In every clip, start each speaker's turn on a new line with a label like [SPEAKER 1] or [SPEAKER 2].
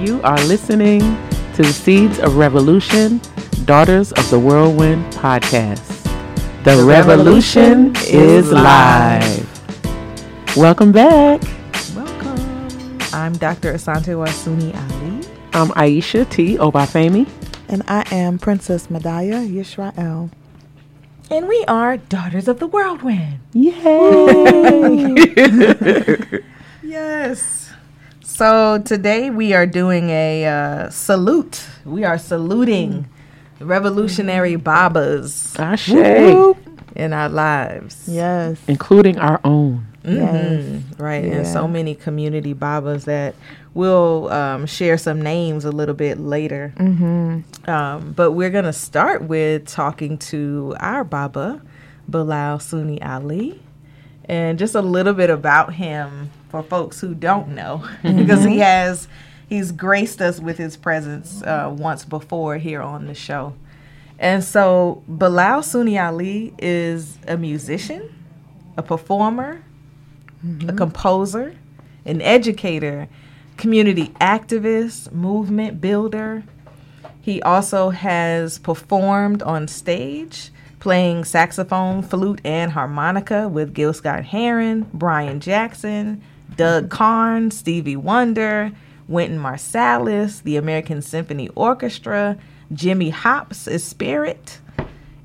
[SPEAKER 1] You are listening to the Seeds of Revolution, Daughters of the Whirlwind podcast. The, the revolution, revolution, is live. Welcome back.
[SPEAKER 2] Welcome. I'm Dr. Asante Wasuni Ali.
[SPEAKER 1] I'm Aisha T. Obafemi.
[SPEAKER 3] And I am Princess Medaya Yisrael.
[SPEAKER 2] And we are Daughters of the Whirlwind.
[SPEAKER 1] Yay!
[SPEAKER 2] yes. So today we are doing a uh, salute. We are saluting the revolutionary Babas
[SPEAKER 1] Ashe.
[SPEAKER 2] in our lives.
[SPEAKER 3] Yes.
[SPEAKER 1] Including our own.
[SPEAKER 2] Mm-hmm. Yes. Right. Yeah. And so many community Babas that we'll um, share some names a little bit later.
[SPEAKER 3] Mm-hmm.
[SPEAKER 2] Um, but we're going to start with talking to our Baba, Bilal Sunni Ali, and just a little bit about him for folks who don't know, mm-hmm. because he has he's graced us with his presence uh, once before here on the show. And so Bilal Sunni Ali is a musician, a performer, mm-hmm. a composer, an educator, community activist, movement builder. He also has performed on stage, playing saxophone, flute, and harmonica with Gil Scott Heron, Brian Jackson, Doug Carn, Stevie Wonder, Wynton Marsalis, the American Symphony Orchestra, Jimmy Hops' Spirit,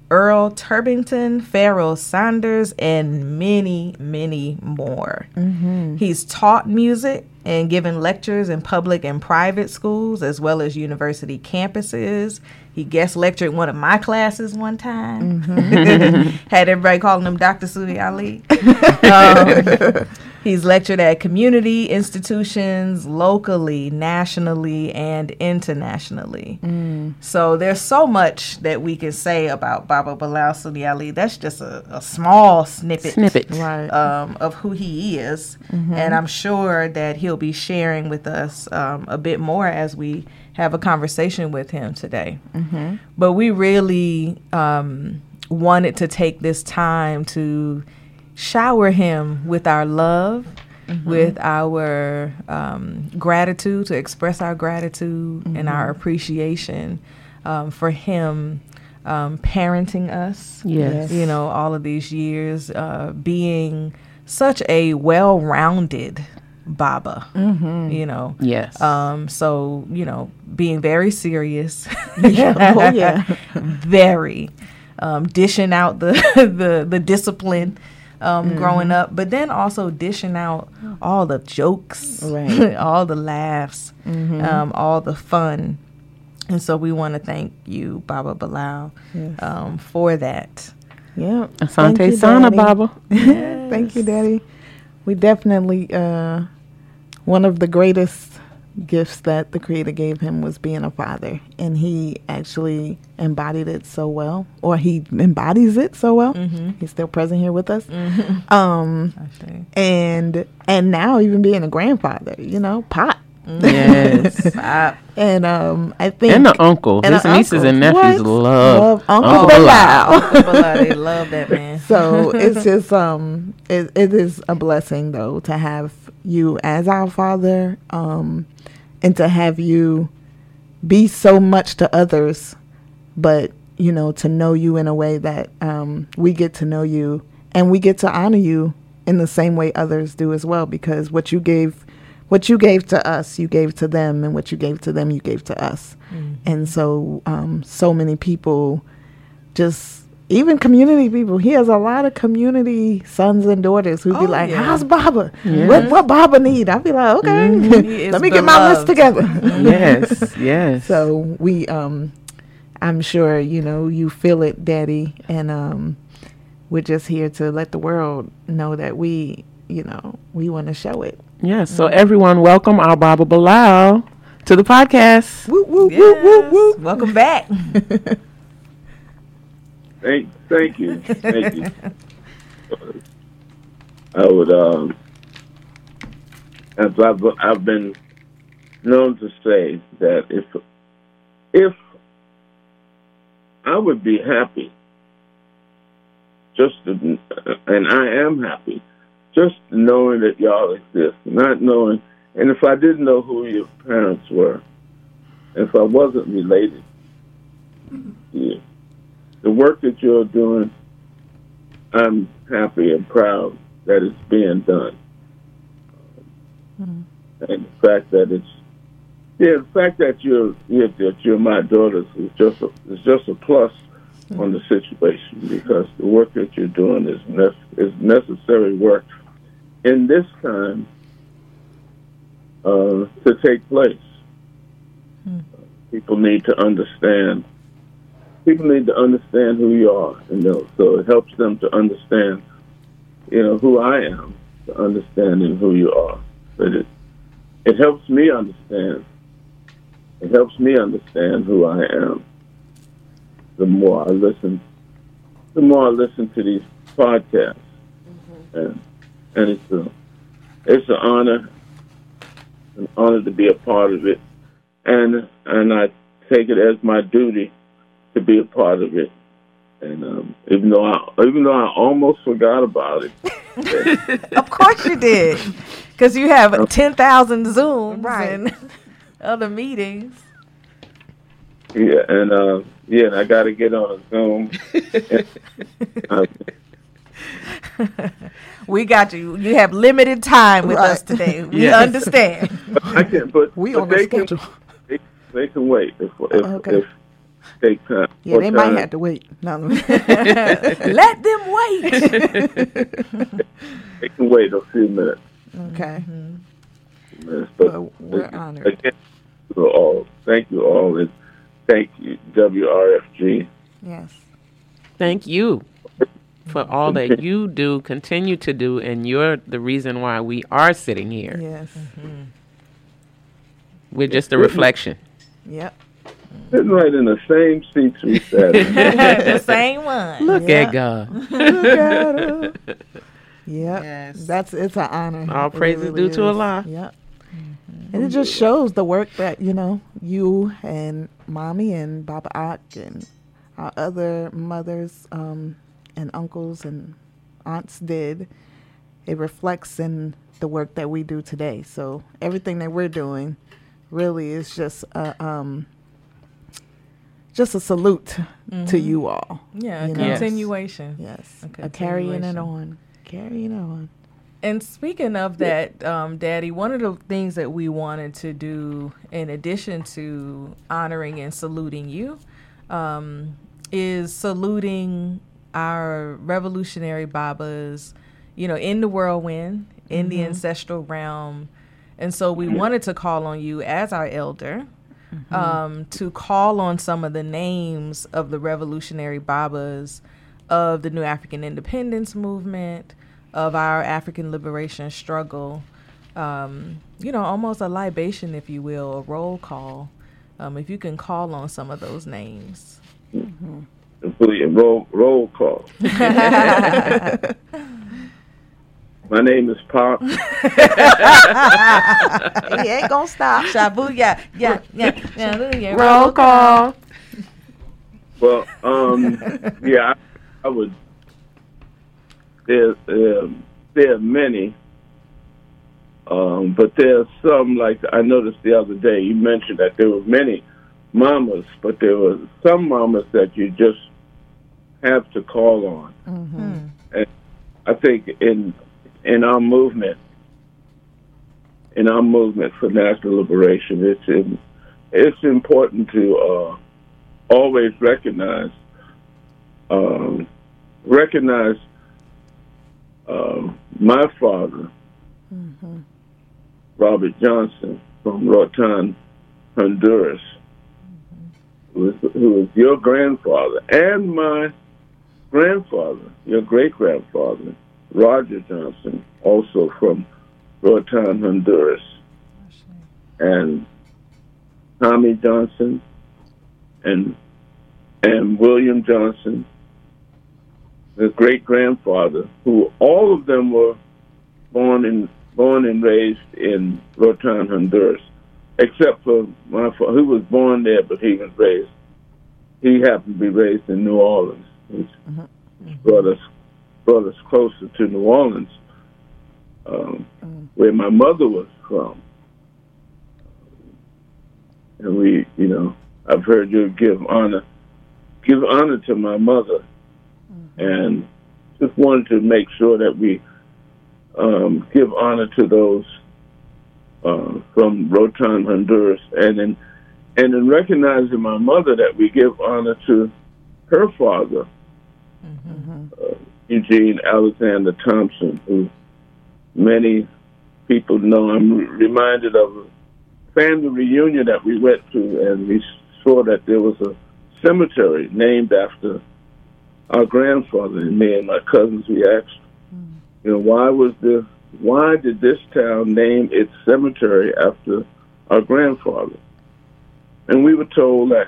[SPEAKER 2] Earl Turbinton, Pharoah Sanders, and many, many more.
[SPEAKER 3] Mm-hmm.
[SPEAKER 2] He's taught music and given lectures in public and private schools as well as university campuses. He guest lectured one of my classes one time. Mm-hmm. Had everybody calling him Dr. Sudi Ali. um, He's lectured at community institutions locally, nationally, and internationally.
[SPEAKER 3] Mm.
[SPEAKER 2] So there's so much that we can say about Baba Bilal Sunni Ali. That's just a, a small snippet,
[SPEAKER 1] snippet.
[SPEAKER 3] Right.
[SPEAKER 2] Um, of who he is. Mm-hmm. And I'm sure that he'll be sharing with us um, a bit more as we have a conversation with him today.
[SPEAKER 3] Mm-hmm.
[SPEAKER 2] But we really um, wanted to take this time to shower him with our love, mm-hmm. with our um, gratitude, to express our gratitude mm-hmm. and our appreciation um, for him um, parenting us.
[SPEAKER 1] Yes.
[SPEAKER 2] You know, all of these years, uh, being such a well rounded Baba,
[SPEAKER 3] mm-hmm.
[SPEAKER 2] you know.
[SPEAKER 1] Yes.
[SPEAKER 2] Um, so, you know, being very serious.
[SPEAKER 3] yeah. Oh, yeah.
[SPEAKER 2] very. Um, dishing out the, the, the discipline um, mm-hmm. growing up, but then also dishing out all the jokes,
[SPEAKER 3] right.
[SPEAKER 2] all the laughs,
[SPEAKER 3] mm-hmm.
[SPEAKER 2] um, all the fun. And so we want to thank you, Baba Bilal,
[SPEAKER 3] yes.
[SPEAKER 2] um, for that.
[SPEAKER 3] Yeah.
[SPEAKER 1] Asante Sana, Baba.
[SPEAKER 3] yes. Thank you, Daddy. We definitely, uh, one of the greatest gifts that the creator gave him was being a father and he actually embodied it so well or he embodies it so well
[SPEAKER 2] mm-hmm.
[SPEAKER 3] he's still present here with us
[SPEAKER 2] mm-hmm.
[SPEAKER 3] um and and now even being a grandfather you know pop
[SPEAKER 1] yes
[SPEAKER 2] pop.
[SPEAKER 3] and um i think
[SPEAKER 1] and the uncle
[SPEAKER 3] and
[SPEAKER 1] his nieces
[SPEAKER 3] uncle.
[SPEAKER 1] and nephews
[SPEAKER 3] what?
[SPEAKER 1] love,
[SPEAKER 3] love uncle,
[SPEAKER 1] uncle
[SPEAKER 3] Bilal.
[SPEAKER 2] Bilal, they love that man
[SPEAKER 3] so it's just um it, it is a blessing though to have you as our father um and to have you be so much to others, but you know, to know you in a way that um, we get to know you and we get to honor you in the same way others do as well, because what you gave, what you gave to us, you gave to them, and what you gave to them, you gave to us.
[SPEAKER 2] Mm-hmm.
[SPEAKER 3] And so, um, so many people just even community people. He has a lot of community sons and daughters who oh, be like, yeah. "How's Baba?
[SPEAKER 1] Yes.
[SPEAKER 3] What what Baba need?" I be like, "Okay, mm-hmm. let me get my list together."
[SPEAKER 1] yes, yes.
[SPEAKER 3] So we, um, I'm sure you know you feel it, Daddy, and um, we're just here to let the world know that we, you know, we want to show it.
[SPEAKER 1] Yes. So everyone, welcome our Baba Bilal to the podcast.
[SPEAKER 3] Woo, woo,
[SPEAKER 2] yes.
[SPEAKER 3] woo, woo, woo.
[SPEAKER 2] Welcome back.
[SPEAKER 4] Thank, thank you, thank you. I would, um, as I've, I've been known to say that if, if I would be happy, just to, and I am happy, just knowing that y'all exist, not knowing and if I didn't know who your parents were, if I wasn't related to you, the work that you're doing, I'm happy and proud that it's being done. Mm-hmm. And the fact that it's yeah, the fact that you're, that you're my daughters is just a, is just a plus mm-hmm. on the situation because the work that you're doing is ne- is necessary work in this time uh, to take place. Hmm. People need to understand. People need to understand who you are, you know. So it helps them to understand, you know, who I am, to understanding who you are. But it it helps me understand. It helps me understand who I am. The more I listen, the more I listen to these podcasts, mm-hmm. and and it's a it's an honor, an honor to be a part of it, and and I take it as my duty to be a part of it. And um, even though I even though I almost forgot about it,
[SPEAKER 2] Of course you did, because you have ten thousand Zooms
[SPEAKER 3] Right.
[SPEAKER 2] and other meetings.
[SPEAKER 4] yeah, and uh, yeah, and I got to get on a Zoom. uh,
[SPEAKER 2] We got you. You have limited time with us today. We
[SPEAKER 1] Yes.
[SPEAKER 2] understand.
[SPEAKER 4] I can, but,
[SPEAKER 3] We
[SPEAKER 4] but
[SPEAKER 3] on the
[SPEAKER 4] they can,
[SPEAKER 3] schedule.
[SPEAKER 4] they, they can wait if if,
[SPEAKER 3] Okay.
[SPEAKER 4] if they can.
[SPEAKER 3] Yeah,
[SPEAKER 4] what
[SPEAKER 3] they might
[SPEAKER 4] uh,
[SPEAKER 3] have to wait. No,
[SPEAKER 2] Let them wait.
[SPEAKER 4] They can wait a few minutes.
[SPEAKER 3] okay. Mm-hmm.
[SPEAKER 4] minutes but
[SPEAKER 3] Well, we're honored.
[SPEAKER 4] Again, thank you all. Thank you all, and thank you WRFG.
[SPEAKER 3] Yes.
[SPEAKER 1] Thank you for mm-hmm. all that you do, continue to do, and you're the reason why we are sitting here.
[SPEAKER 3] Yes.
[SPEAKER 1] We're just a mm-hmm. reflection.
[SPEAKER 3] Yep.
[SPEAKER 4] Sitting right in the same seats we sat in.
[SPEAKER 2] the same one.
[SPEAKER 1] Look
[SPEAKER 3] Yeah.
[SPEAKER 1] at God.
[SPEAKER 3] Look at her. Yep.
[SPEAKER 2] Yes.
[SPEAKER 3] That's it's an honor.
[SPEAKER 1] All
[SPEAKER 3] It
[SPEAKER 1] praises due to. Allah.
[SPEAKER 3] Yep. And it just shows the work that you know you and mommy and Baba Ak and our other mothers um, and uncles and aunts did. It reflects in the work that we do today. So everything that we're doing really is just a um, just a salute to you all.
[SPEAKER 2] Yeah,
[SPEAKER 3] You know?
[SPEAKER 2] Continuation.
[SPEAKER 3] Yes,
[SPEAKER 2] A
[SPEAKER 3] a carrying it on, carrying it on.
[SPEAKER 2] And speaking of that, um, Daddy, one of the things that we wanted to do, in addition to honoring and saluting you, um, is saluting our revolutionary Babas, you know, in the whirlwind, in the ancestral realm. And so we wanted to call on you as our elder um, to call on some of the names of the revolutionary Babas of the New African Independence Movement, of our African liberation struggle. Um, you know, almost a libation, if you will, a roll call. Um, if you can call on some of those names.
[SPEAKER 4] Please, roll, roll call. My name is Pop.
[SPEAKER 3] he ain't gonna stop.
[SPEAKER 2] Shabu, yeah, yeah, yeah, yeah, yeah.
[SPEAKER 1] Roll call.
[SPEAKER 4] Well, um, yeah, I, I would. There, um, there are many, um, but there are some. Like I noticed the other day, you mentioned that there were many mamas, but there were some mamas that you just have to call on. And I think in in our movement, in our movement for national liberation, it's in, it's important to. Uh, always recognize um, recognize um, my father, Robert Johnson from Roatan, Honduras, who was, who was your grandfather, and my grandfather, your great grandfather, Roger Johnson, also from Roatan, Honduras, and Tommy Johnson, and and William Johnson, his great grandfather, who all of them were born in born and raised in Roatan, Honduras, except for my father, who was born there, but he was raised. He happened to be raised in New Orleans, which uh-huh. brought us brought us closer to New Orleans, um, where my mother was from. and we, you know, I've heard you give honor, give honor to my mother, and just wanted to make sure that we um, give honor to those uh, from Roatan, Honduras, and in and in recognizing my mother, that we give honor to her father, uh, Eugene Alexander Thompson, who many people know. I'm reminded of a family reunion that we went to, and we saw that there was a cemetery named after our grandfather. And me and my cousins, we asked, you know, why was the why did this town name its cemetery after our grandfather? And we were told that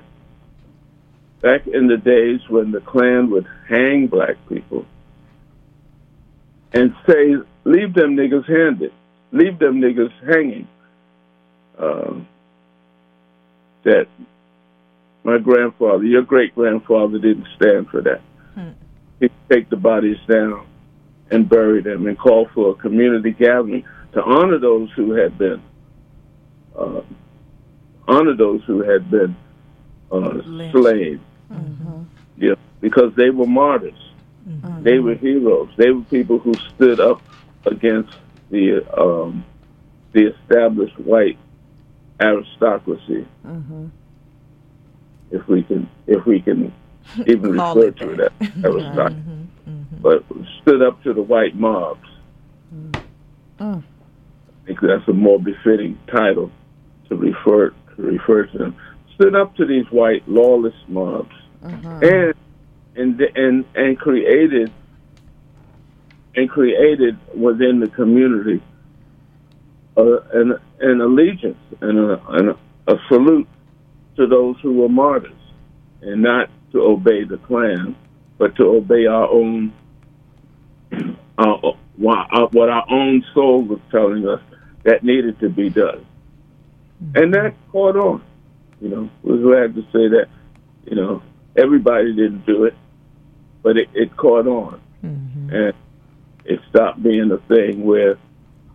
[SPEAKER 4] back in the days when the Klan would hang black people and say, leave them niggas handed, leave them niggas hanging, uh, that my grandfather, your great grandfather, didn't stand for that.
[SPEAKER 2] Hmm.
[SPEAKER 4] He'd take the bodies down and bury them and call for a community gathering to honor those who had been uh, honor those who had been uh,
[SPEAKER 2] Lynched.
[SPEAKER 4] slaves. Yeah, because they were martyrs. Mm-hmm. They were heroes. They were people who stood up against the um, the established white aristocracy. Mm-hmm. If we can, if we can even refer to
[SPEAKER 2] that.
[SPEAKER 4] that mm-hmm, aristocracy, but stood up to the white mobs. Mm. Oh. I think that's a more befitting title to refer to refer to them. Stood up to these white lawless mobs, uh-huh. and and and and created and created within the community uh, an an allegiance and a, and a, salute to those who were martyrs, and not to obey the Klan, but to obey our own uh, what our own soul was telling us that needed to be done, and that caught on. You know, we're glad to say that. You know, everybody didn't do it, but it, it caught on, and it stopped being a thing where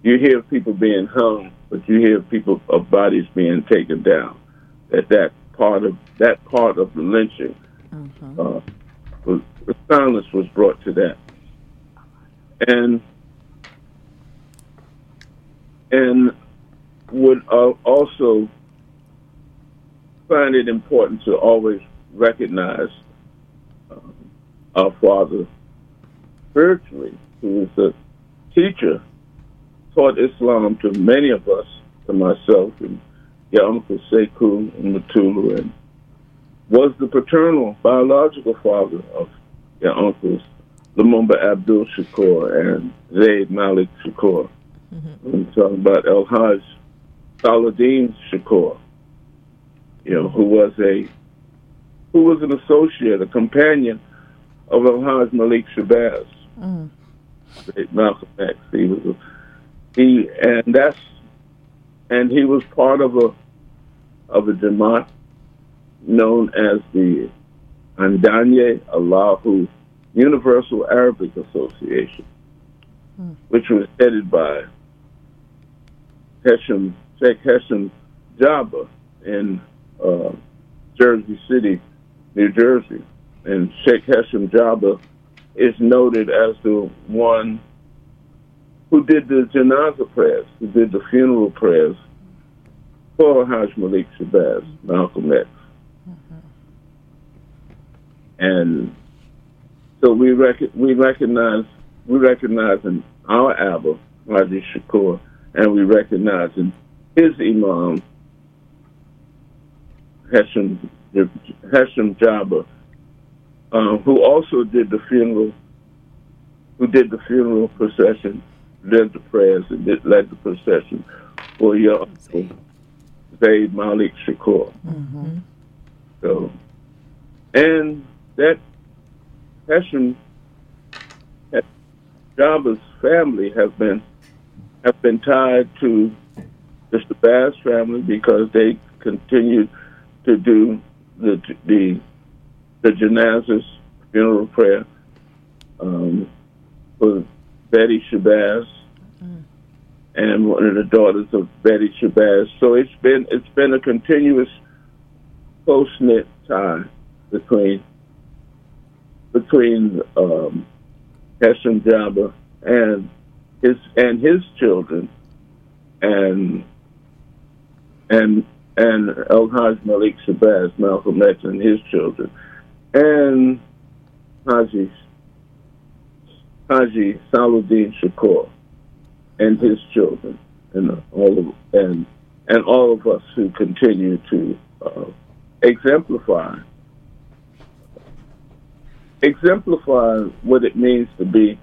[SPEAKER 4] you hear people being hung, but you hear people of bodies being taken down. That that part of that part of the lynching, uh, was, the silence was brought to that, and and would uh, also find it important to always recognize our father spiritually, who is a teacher, taught Islam to many of us, to myself and your uncle Sekou and Mutulu, and was the paternal biological father of your uncles Lumumba Abdul Shakur and Zayd Malik Shakur. Mm-hmm. I'm talking about El Hajj Saladin Shakur, you know, who was a who was an associate, a companion of Hajj Malik Shabazz, Zayd Malcolm X. He was a, he and that's and he was part of a of a Jamaat known as the Addeynu Allahe Universal Arabic Association, which was headed by Hesham Sheikh Hesham Jaaber in uh, Jersey City, New Jersey, and Sheikh Hesham Jaaber is noted as the one who did the janaza prayers, who did the funeral prayers for Hajj Malik Shabazz, Malcolm X. Mm-hmm. And so we rec- we recognize we recognize in our Abba, Haji Shakur, and we recognize in his Imam, Hesham Hesham Jaaber, uh, who also did the funeral, who did the funeral procession, led the prayers, and did, led the procession for your uncle, Zayd Malik Shakur. So, and that Hesham Jaaber's family have been have been tied to Mr. Bass family because they continued to do the the the janazas funeral prayer um, for Betty Shabazz and one of the daughters of Betty Shabazz. So it's been it's been a continuous close knit tie between between um, Hesham Jaaber and his and his children and and and El Haj Malik Shabazz, Malcolm X and his children, and Haji. Haji Saluddin Shakur and his children, and all of and and all of us who continue to uh, exemplify exemplify what it means to be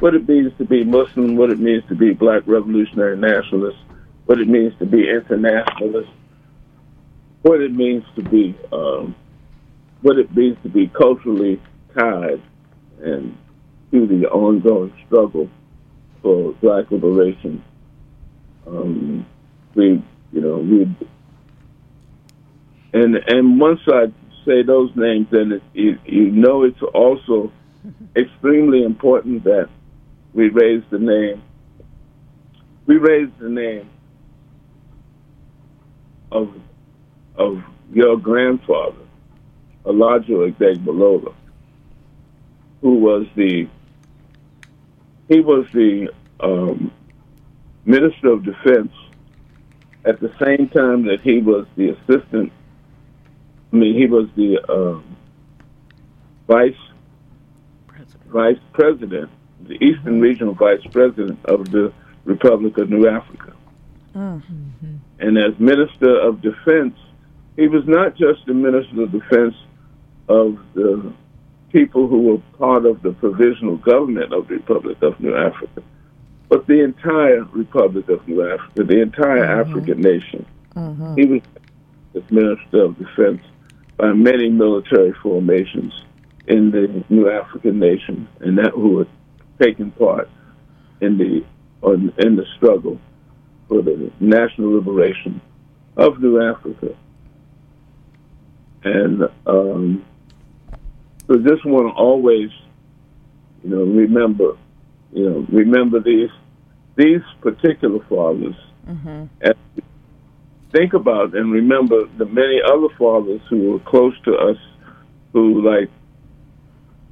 [SPEAKER 4] what it means to be Muslim, what it means to be Black revolutionary nationalist, what it means to be internationalist, what it means to be um, what it means to be culturally tied and to the ongoing struggle for Black liberation. Um, we, you know, we, and and once I say those names, then it, you, you know it's also extremely important that we raise the name. We raise the name of of your grandfather, Elijah Balola, who was the he was the um, Minister of Defense at the same time that he was the assistant. I mean, he was the um, vice president. vice president, the Eastern Regional Vice President of the Republic of New Africa. Mm-hmm. And as Minister of Defense, he was not just the Minister of Defense of the people who were part of the provisional government of the Republic of New Africa, but the entire Republic of New Africa, the entire mm-hmm. African nation. Mm-hmm. He was the Minister of Defense by many military formations in the New African nation, and that who had taken part in the in the struggle for the national liberation of New Africa. And um, so just want to always, you know, remember, you know, remember these these particular fathers, mm-hmm. and think about and remember the many other fathers who were close to us, who like,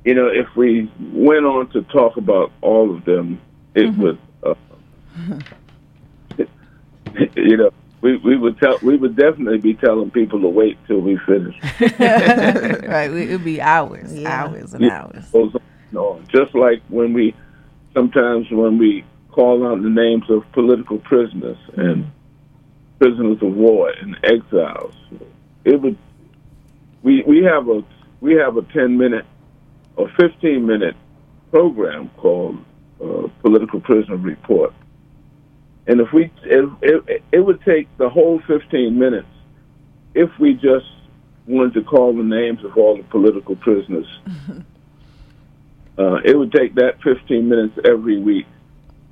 [SPEAKER 4] you know, if we went on to talk about all of them, it mm-hmm. would, uh, you know, we we would tell we would definitely be telling people to wait till we finish.
[SPEAKER 2] right, it would be hours, yeah. hours and yeah. hours.
[SPEAKER 4] No, just like when we sometimes when we call out the names of political prisoners mm-hmm. and prisoners of war and exiles, it would we we have a we have a ten minute or fifteen minute program called uh, Political Prisoner Report and if we, it, it, it would take the whole 15 minutes if we just wanted to call the names of all the political prisoners. uh, it would take that 15 minutes every week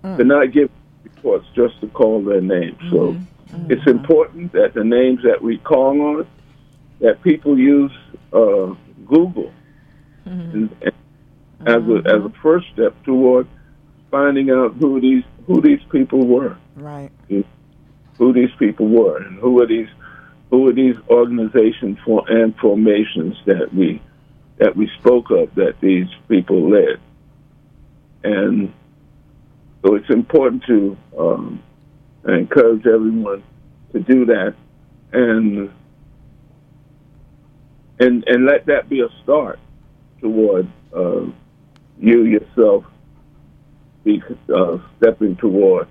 [SPEAKER 4] mm. to not give reports, just to call their names. Mm-hmm. So mm-hmm. it's important that the names that we call on, that people use uh, Google mm-hmm. and, and as a as a first step toward finding out who these who these people were.
[SPEAKER 3] Right.
[SPEAKER 4] Who these people were and who are these who are these organizations for and formations that we that we spoke of that these people led. And so it's important to um, encourage everyone to do that and and and let that be a start toward uh, you yourself be uh, stepping toward.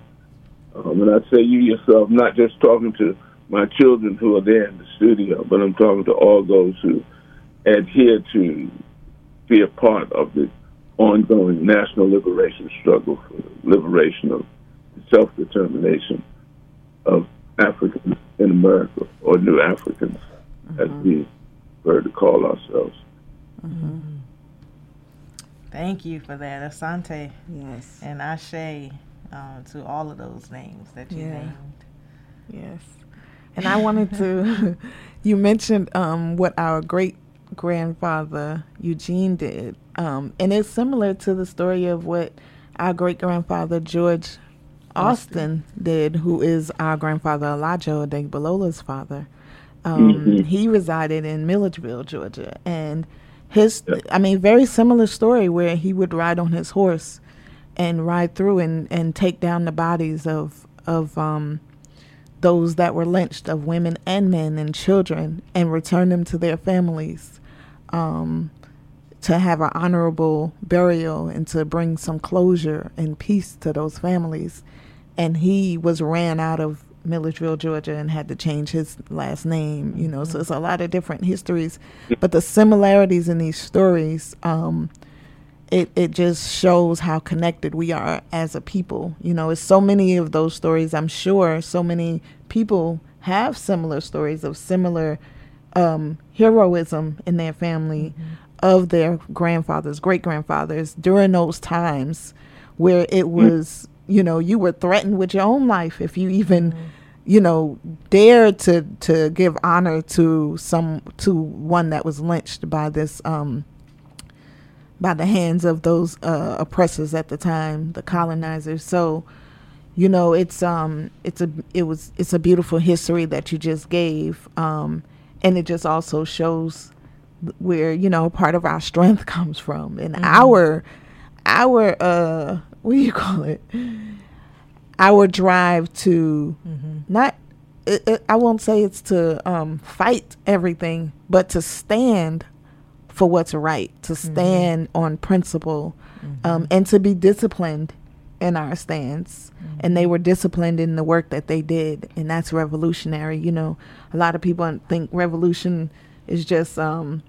[SPEAKER 4] Um, and I say you yourself, not just talking to my children who are there in the studio, but I'm talking to all those who adhere to be a part of the ongoing national liberation struggle for the liberation of self determination of Africans in America or New Africans, mm-hmm. as we prefer to call ourselves. Mm-hmm.
[SPEAKER 2] Thank you for that, Asante.
[SPEAKER 3] Yes.
[SPEAKER 2] And Ashe uh, to all of those names that you yeah. named.
[SPEAKER 3] Yes. And I wanted to, you mentioned um, what our great grandfather Eugene did. Um, and it's similar to the story of what our great grandfather George Austin did, who is our grandfather Elijah Odenigbalola's father. Um,
[SPEAKER 4] Mhm.
[SPEAKER 3] He resided in Milledgeville, Georgia, and his, I mean, very similar story where he would ride on his horse and ride through and, and take down the bodies of of um, those that were lynched, of women and men and children, and return them to their families. Um, to have an honorable burial and to bring some closure and peace to those families. And he was ran out of Milledgeville, Georgia, and had to change his last name. You know, so it's a lot of different histories, but the similarities in these stories, um, it it just shows how connected we are as a people. You know, it's so many of those stories. I'm sure so many people have similar stories of similar um, heroism in their family of their grandfathers, great grandfathers during those times where it was, you know, you were threatened with your own life if you even, you know, dared to to give honor to some to one that was lynched by this um by the hands of those uh, oppressors at the time, the colonizers. So, you know, it's um it's a it was it's a beautiful history that you just gave. Um and it just also shows where you know part of our strength comes from and our our uh what do you call it our drive to not it, it, i won't say it's to um fight everything but to stand for what's right to stand on principle um and to be disciplined in our stance. And they were disciplined in the work that they did and that's revolutionary you know. A lot of people think revolution is just um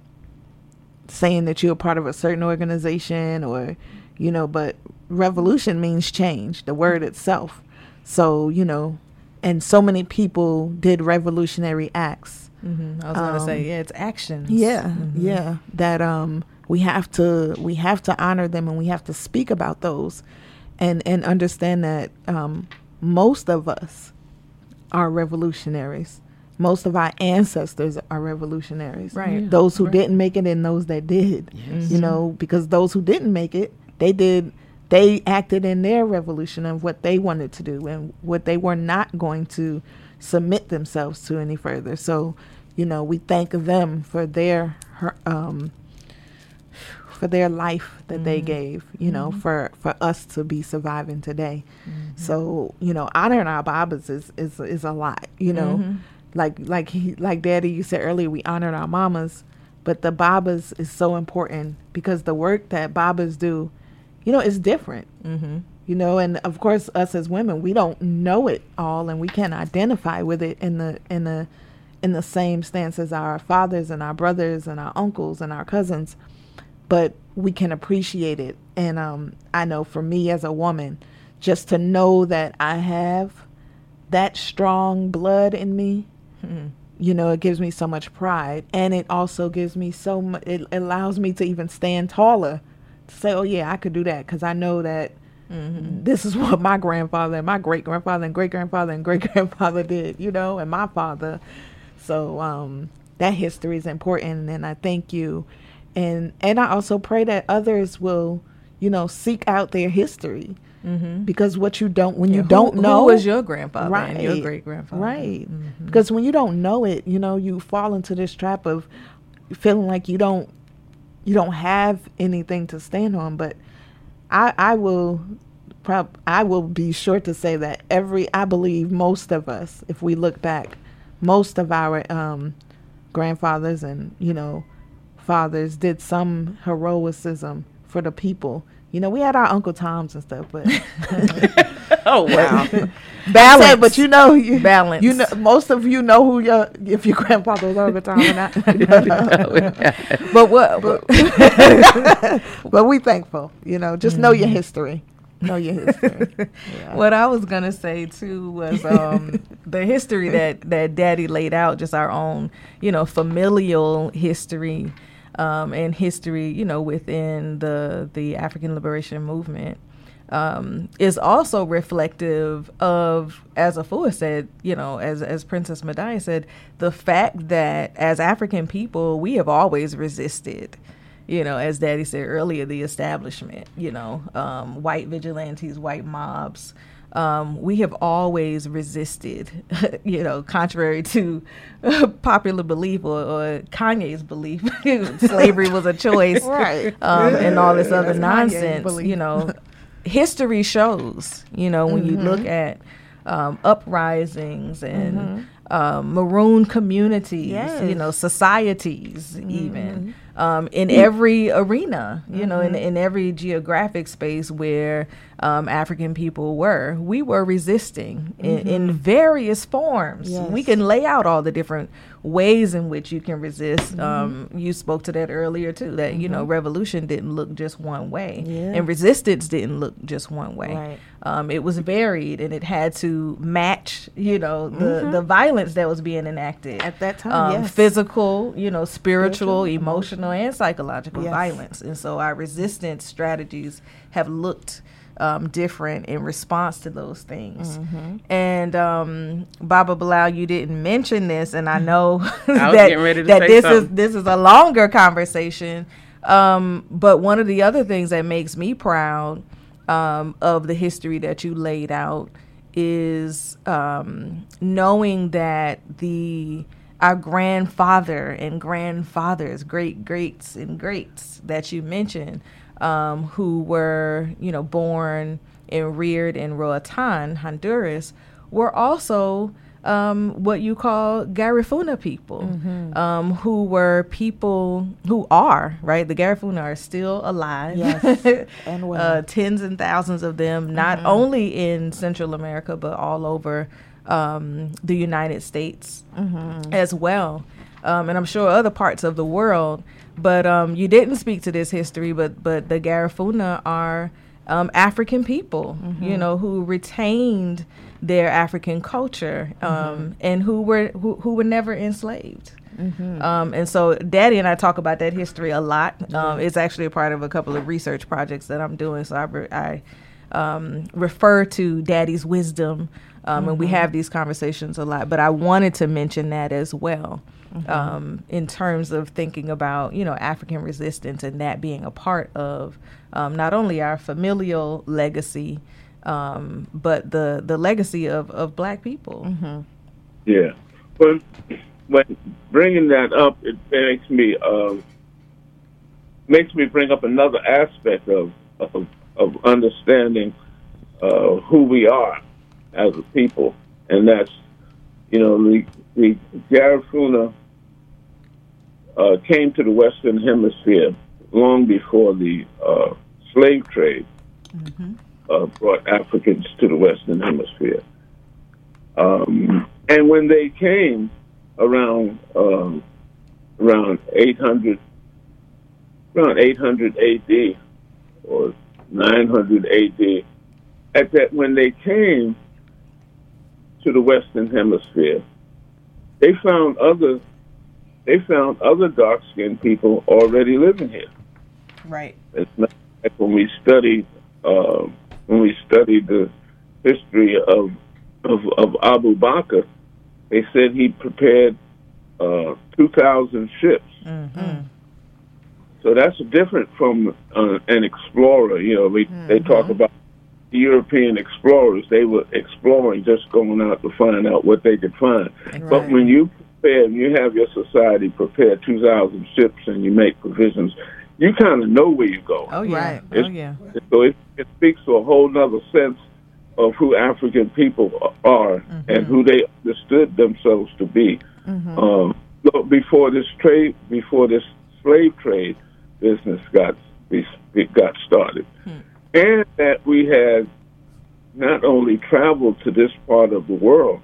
[SPEAKER 3] saying that you're a part of a certain organization or you know but revolution means change the word itself so you know and so many people did revolutionary acts
[SPEAKER 2] hmm I was gonna say,
[SPEAKER 3] Um,
[SPEAKER 2] yeah, it's actions.
[SPEAKER 3] yeah
[SPEAKER 2] Mhm.
[SPEAKER 3] yeah that um we have to we have to honor them and we have to speak about those and and understand that um most of us are revolutionaries most of our ancestors are revolutionaries
[SPEAKER 2] Right.
[SPEAKER 3] those who
[SPEAKER 2] Right.
[SPEAKER 3] didn't make it and those that did
[SPEAKER 1] Yes.
[SPEAKER 3] you know because those who didn't make it they did they acted in their revolution of what they wanted to do and what they were not going to submit themselves to any further so you know we thank them for their her- um for their life that they
[SPEAKER 2] Mhm.
[SPEAKER 3] gave you know for for us to be surviving today
[SPEAKER 2] Mm-hmm.
[SPEAKER 3] so you know honoring our babas is is is a lot you know
[SPEAKER 2] Mhm.
[SPEAKER 3] like like he like daddy you said earlier we honored our mamas but the babas is so important because the work that babas do you know it's different
[SPEAKER 2] Mhm.
[SPEAKER 3] you know and of course us as women we don't know it all and we can't identify with it in the in the in the same stance as our fathers and our brothers and our uncles and our cousins but we can appreciate it and um i know for me as a woman just to know that i have that strong blood in me
[SPEAKER 2] Mhm.
[SPEAKER 3] you know it gives me so much pride and it also gives me so much it allows me to even stand taller say oh yeah i could do that because i know that
[SPEAKER 2] Mhm.
[SPEAKER 3] this is what my grandfather and my great grandfather and great grandfather and great grandfather did you know and my father so um that history is important and i thank you and and i also pray that others will you know seek out their history
[SPEAKER 2] Mhm.
[SPEAKER 3] because what you don't when
[SPEAKER 2] Yeah,
[SPEAKER 3] you
[SPEAKER 2] who-
[SPEAKER 3] don't know
[SPEAKER 2] who was your grandfather right, and your great grandfather,
[SPEAKER 3] Right.
[SPEAKER 2] Mhm.
[SPEAKER 3] Because when you don't know it, you know, you fall into this trap of feeling like you don't you don't have anything to stand on. But I I will prob I will be sure to say that every I believe most of us, if we look back, most of our um grandfathers and, you know, fathers did some heroicism for the people. You know, we had our Uncle Toms and stuff, but
[SPEAKER 2] Oh wow.
[SPEAKER 3] balance. Said, but you know, you,
[SPEAKER 2] Balance.
[SPEAKER 3] You know, most of you know who your if your grandfather was Uncle Tom or not. but what? But, but we thankful. You know, just know your history. Know your history. Yeah.
[SPEAKER 2] What I was gonna say too was um, the history that that Daddy laid out, just our own, you know, familial history, um, and history, you know, within the the African liberation movement, um, is also reflective of, as Afua said, you know, as as Princess Madai said, the fact that as African people we have always resisted you know, as Daddy said earlier, the establishment, you know, um, white vigilantes, white mobs, um, we have always resisted, you know, contrary to popular belief or, or Kanye's belief, slavery was a choice,
[SPEAKER 3] Right.
[SPEAKER 2] Um, and all this other
[SPEAKER 3] That's
[SPEAKER 2] nonsense. You know, history shows, you know, when you look at um, uprisings and um, maroon communities, you know, societies, even um, in every arena, you know, in, in every geographic space where um, African people were, we were resisting in, in various forms. We can lay out all the different ways in which you can resist. Um, you spoke to that earlier too. That you know, revolution didn't look just one way,
[SPEAKER 3] Yeah.
[SPEAKER 2] and resistance didn't look just one way.
[SPEAKER 3] Right.
[SPEAKER 2] Um, it was varied, and it had to match, you know, the the violence that was being enacted
[SPEAKER 3] At that time,
[SPEAKER 2] um,
[SPEAKER 3] yes.
[SPEAKER 2] physical, you know, spiritual,
[SPEAKER 3] Spiritual,
[SPEAKER 2] emotional, and psychological
[SPEAKER 3] Yes.
[SPEAKER 2] violence. And so our resistance strategies have looked um, different in response to those things.
[SPEAKER 3] Mm-hmm.
[SPEAKER 2] And um, Baba Bilal, you didn't mention this, and I know
[SPEAKER 1] I
[SPEAKER 2] that, that this is this is a longer conversation. Um, but one of the other things that makes me proud um, of the history that you laid out is um, knowing that the our grandfather and grandfathers, great greats and greats that you mentioned, um, who were you know born and reared in Roatan, Honduras, were also um, what you call Garifuna people, um, who were people who are right. The Garifuna are still alive,
[SPEAKER 3] Yes, and well.
[SPEAKER 2] uh, tens and thousands of them, not only in Central America but all over um, the United States as well, um, and I'm sure other parts of the world. But um, you didn't speak to this history, but but the Garifuna are um, African people, you know, who retained their African culture um, and who were who, who were never enslaved. Um, and so, Daddy and I talk about that history a lot. Um, it's actually a part of a couple of research projects that I'm doing. So I, re- I um, refer to Daddy's wisdom, um, and we have these conversations a lot. But I wanted to mention that as well, um, in terms of thinking about you know African resistance and that being a part of um, not only our familial legacy, um, but the the legacy of of Black people.
[SPEAKER 4] Yeah. But when bringing that up, it makes me um, makes me bring up another aspect of of, of understanding uh, who we are as a people, and that's you know the the Garifuna uh, came to the Western Hemisphere long before the uh, slave trade uh, brought Africans to the Western Hemisphere. Um, and when they came around um, around 800 around 800 AD or 900 AD, at that when they came to the Western Hemisphere, they found other they found other dark skinned people already living here.
[SPEAKER 2] Right.
[SPEAKER 4] It's not like when we studied uh, when we studied the history of of, of Abu Bakr, they said he prepared uh, two thousand ships. So that's different from uh, an explorer. You know, we, they talk about the European explorers. They were exploring, just going out to find out what they could find. But when you prepare, you have your society prepare two thousand ships, and you make provisions. You kind of know where you're going.
[SPEAKER 2] Oh yeah.
[SPEAKER 3] Right.
[SPEAKER 2] Oh yeah.
[SPEAKER 4] So it, it speaks to a whole nother sense of who African people are mm-hmm. and who they understood themselves to be. Mm-hmm. Um, so before this trade, before this slave trade business got it got started, hmm. and that we had not only traveled to this part of the world,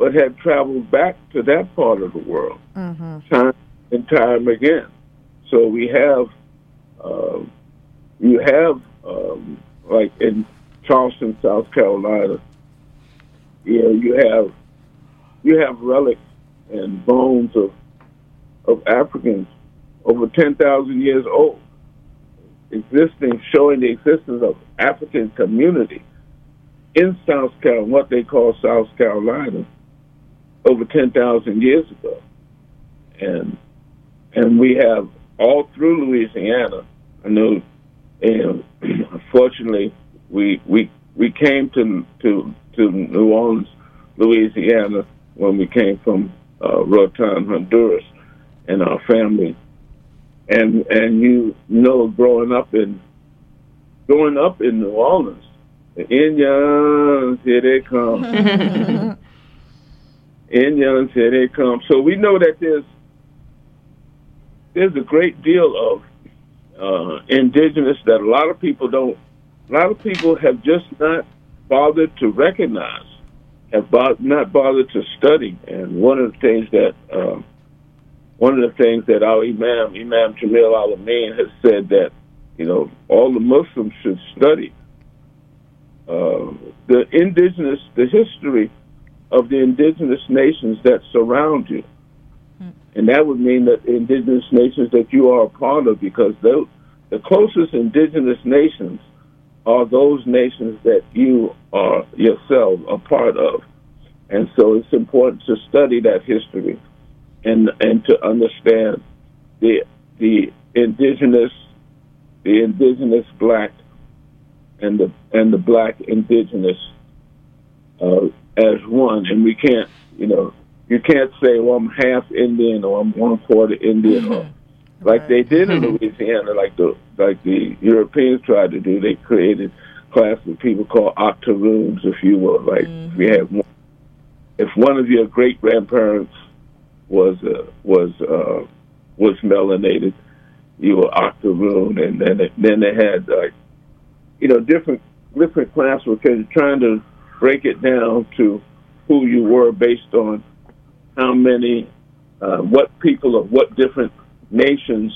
[SPEAKER 4] but had traveled back to that part of the world time and time again. So we have, uh, you have, um, like in Charleston, South Carolina, you know, you have, you have relics and bones of, of Africans over 10,000 years old, existing, showing the existence of African community in South Carolina, what they call South Carolina, over 10,000 years ago. And, and we have all through Louisiana, I know, and unfortunately, we, we, we came to to to New Orleans, Louisiana, when we came from uh, Roatan, Honduras, and our family. And and you know, growing up in growing up in New Orleans, the Indians here they come. Indians here they come. So we know that there's there's a great deal of uh, indigenous that a lot of people don't. A lot of people have just not bothered to recognize, have bo- not bothered to study. And one of the things that uh, one of the things that our Imam Imam Jamil Al-Amin has said that you know all the Muslims should study uh, the indigenous, the history of the indigenous nations that surround you. And that would mean that the indigenous nations that you are a part of, because the, the closest indigenous nations are those nations that you are yourself a part of. And so it's important to study that history and and to understand the the indigenous the indigenous black and the and the black indigenous uh, as one, and we can't, you know, you can't say, well, I'm half Indian or I'm one quarter Indian, or
[SPEAKER 2] Mm-hmm.
[SPEAKER 4] like they did in Louisiana, like the like the Europeans tried to do. They created classes of people called octoroons, if you will. Like we have, one, if one of your great grandparents was uh, was uh, was melanated, you were octoroon, and then it, then they had like you know different different classifications, trying to break it down to who you were based on how many, uh, what people of what different nations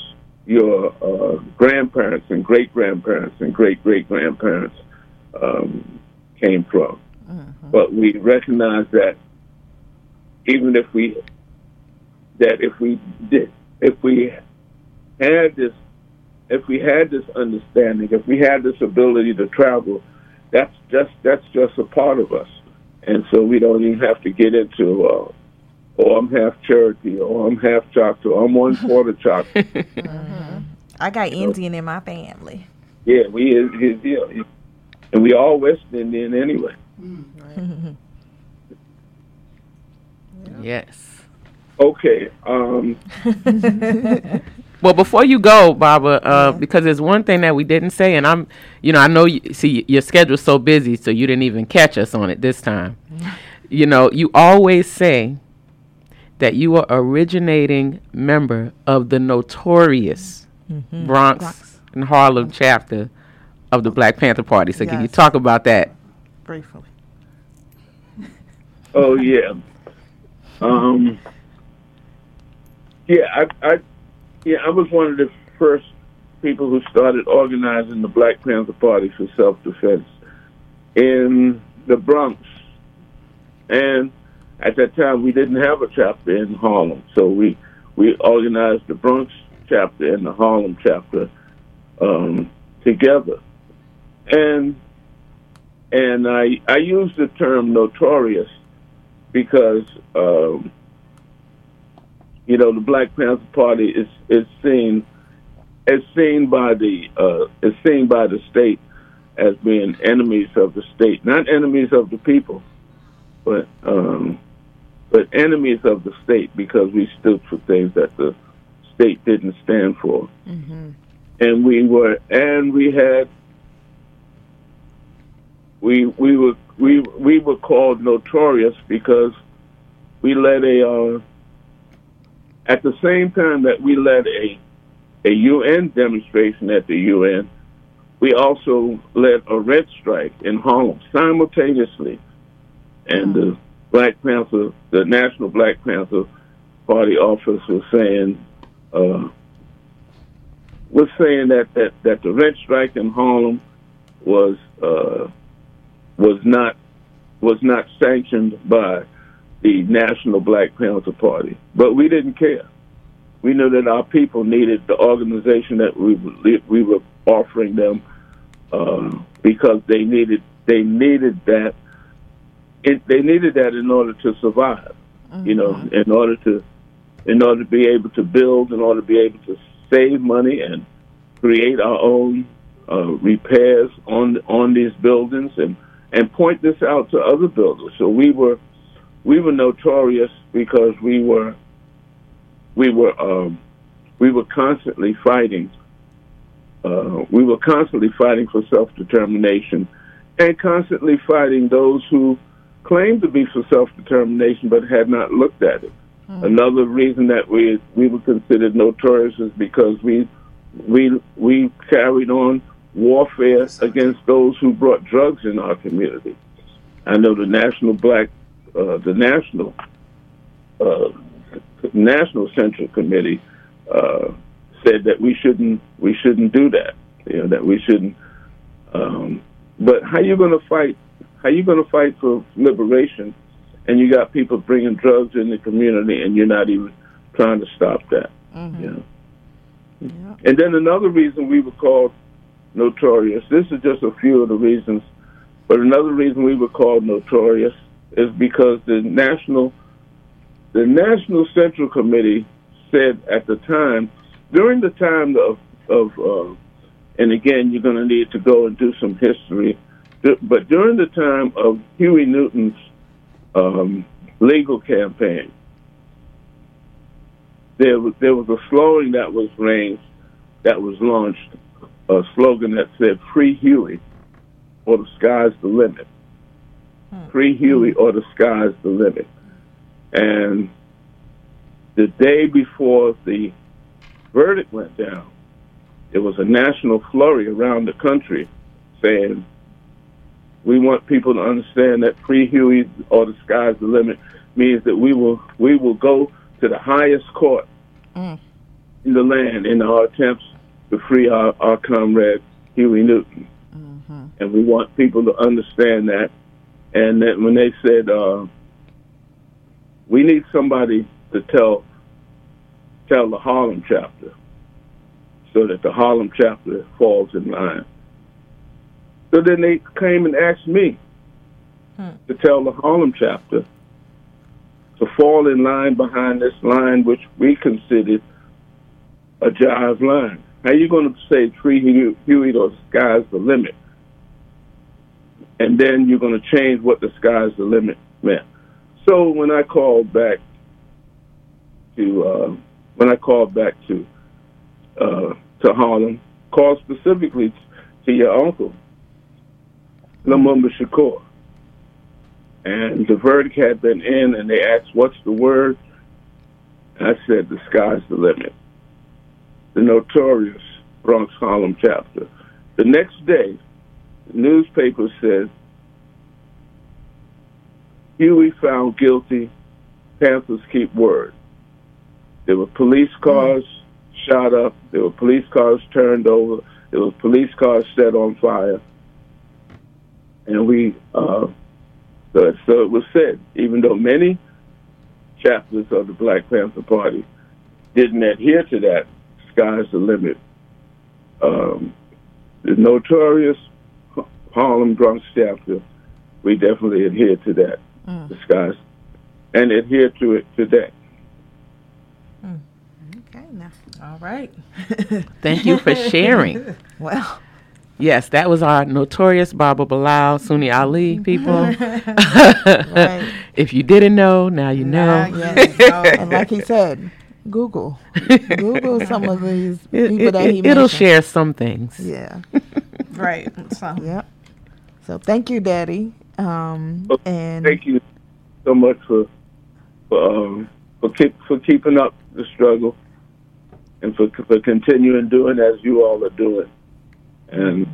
[SPEAKER 4] your uh, grandparents and great grandparents and great great grandparents um, came from. But we recognize that even if we that if we did if we had this if we had this understanding, if we had this ability to travel, that's just that's just a part of us, and so we don't even have to get into. Uh, oh, I'm half Cherokee, or I'm half Choctaw, I'm one quarter Choctaw.
[SPEAKER 2] I got Indian in my family.
[SPEAKER 4] yeah, we is, is yeah, and we all West Indian anyway.
[SPEAKER 1] Yes.
[SPEAKER 4] Okay, um,
[SPEAKER 1] Well, before you go, Baba, uh, because there's one thing that we didn't say, and I'm, you know, I know you see your schedule's so busy, so you didn't even catch us on it this time. You know, you always say that you are originating member of the notorious Bronx,
[SPEAKER 3] Bronx.
[SPEAKER 1] and Harlem chapter of the Black Panther Party. So can you talk about that?
[SPEAKER 3] Briefly.
[SPEAKER 4] Oh yeah. Um. Yeah, I, I, yeah, I was one of the first people who started organizing the Black Panther Party for self-defense in the Bronx, and at that time we didn't have a chapter in Harlem, so we we organized the Bronx chapter and the Harlem chapter um, together, and and I I use the term notorious because um, you know the Black Panther Party is is seen is seen by the uh, is seen by the state as being enemies of the state, not enemies of the people, but um, but enemies of the state because we stood for things that the state didn't stand for, and we were and we had we we were we we were called notorious because we led a uh, at the same time that we led a a UN demonstration at the UN, we also led a rent strike in Harlem simultaneously, and the Black Panther, the National Black Panther Party office was saying uh, was saying that, that that the rent strike in Harlem was uh, was not was not sanctioned by the National Black Panther Party, but we didn't care. We knew that our people needed the organization that we we were offering them um, because they needed they needed that it, they needed that in order to survive. You know, in order to in order to be able to build, in order to be able to save money and create our own uh, repairs on on these buildings and and point this out to other builders. So we were we were notorious because we were we were um, we were constantly fighting. Uh, we were constantly fighting for self determination, and constantly fighting those who claimed to be for self determination but had not looked at it. Another reason that we we were considered notorious is because we we we carried on warfare against those who brought drugs in our community. I know the National Black, uh, the National uh, National Central Committee uh, said that we shouldn't we shouldn't do that. You know that we shouldn't. Um, but how you going to fight? How you going to fight for liberation? And you got people bringing drugs in the community, and you're not even trying to stop that.
[SPEAKER 3] Mm-hmm.
[SPEAKER 4] You know? And then another reason we were called notorious. This is just a few of the reasons, but another reason we were called notorious is because the national, the National Central Committee said at the time, during the time of of, uh, and again you're going to need to go and do some history, but during the time of Huey Newton's um, legal campaign, there was there was a slogan that was raised, that was launched, a slogan that said "Free Huey, or the sky's the limit." Mm. Free Huey, mm. or the sky's the limit. And the day before the verdict went down, there was a national flurry around the country saying, "We want people to understand that free Huey, or the sky's the limit," means that we will we will go to the highest court mm. in the land in our attempts to free our, our comrade Huey Newton. Mm-hmm. And we want people to understand that. And that when they said, uh, we need somebody to tell tell the Harlem chapter so that the Harlem chapter falls in line. So then they came and asked me to tell the Harlem chapter to fall in line behind this line which we considered a jive line. How you going to say free Huey, or sky's the limit? And then you're going to change what the sky's the limit meant. So when I called back to uh, when I called back to uh, to Harlem, called specifically to your uncle, Lumumba Shakur. And the verdict had been in, and they asked, What's the word? I said, The sky's the limit. The notorious Bronx Harlem chapter. The next day, newspaper said, Huey found guilty, Panthers keep word. There were police cars shot up, there were police cars turned over, there were police cars set on fire. And we, uh, so, so it was said, even though many chapters of the Black Panther Party didn't adhere to that, sky's the limit. Um, the notorious Harlem Bronx chapter, we definitely adhere to that, mm. the sky's, and adhere to it today. Mm.
[SPEAKER 3] Okay, now.
[SPEAKER 2] All right.
[SPEAKER 1] Thank you for sharing.
[SPEAKER 3] Well,
[SPEAKER 1] Yes, that was our notorious Baba Bilal, Sunni Ali people.
[SPEAKER 3] right.
[SPEAKER 1] if you didn't know, now you know.
[SPEAKER 2] Now you know.
[SPEAKER 3] and like he said, Google. Google some of these
[SPEAKER 1] It,
[SPEAKER 3] people that he
[SPEAKER 1] will
[SPEAKER 3] mentioned.
[SPEAKER 1] share some things.
[SPEAKER 3] Yeah.
[SPEAKER 2] right. So,
[SPEAKER 3] Yep. So thank you, Daddy. Um,
[SPEAKER 4] Well,
[SPEAKER 3] and
[SPEAKER 4] Thank you so much for for um, for keep, for keeping up the struggle and for for continuing doing as you all are doing. And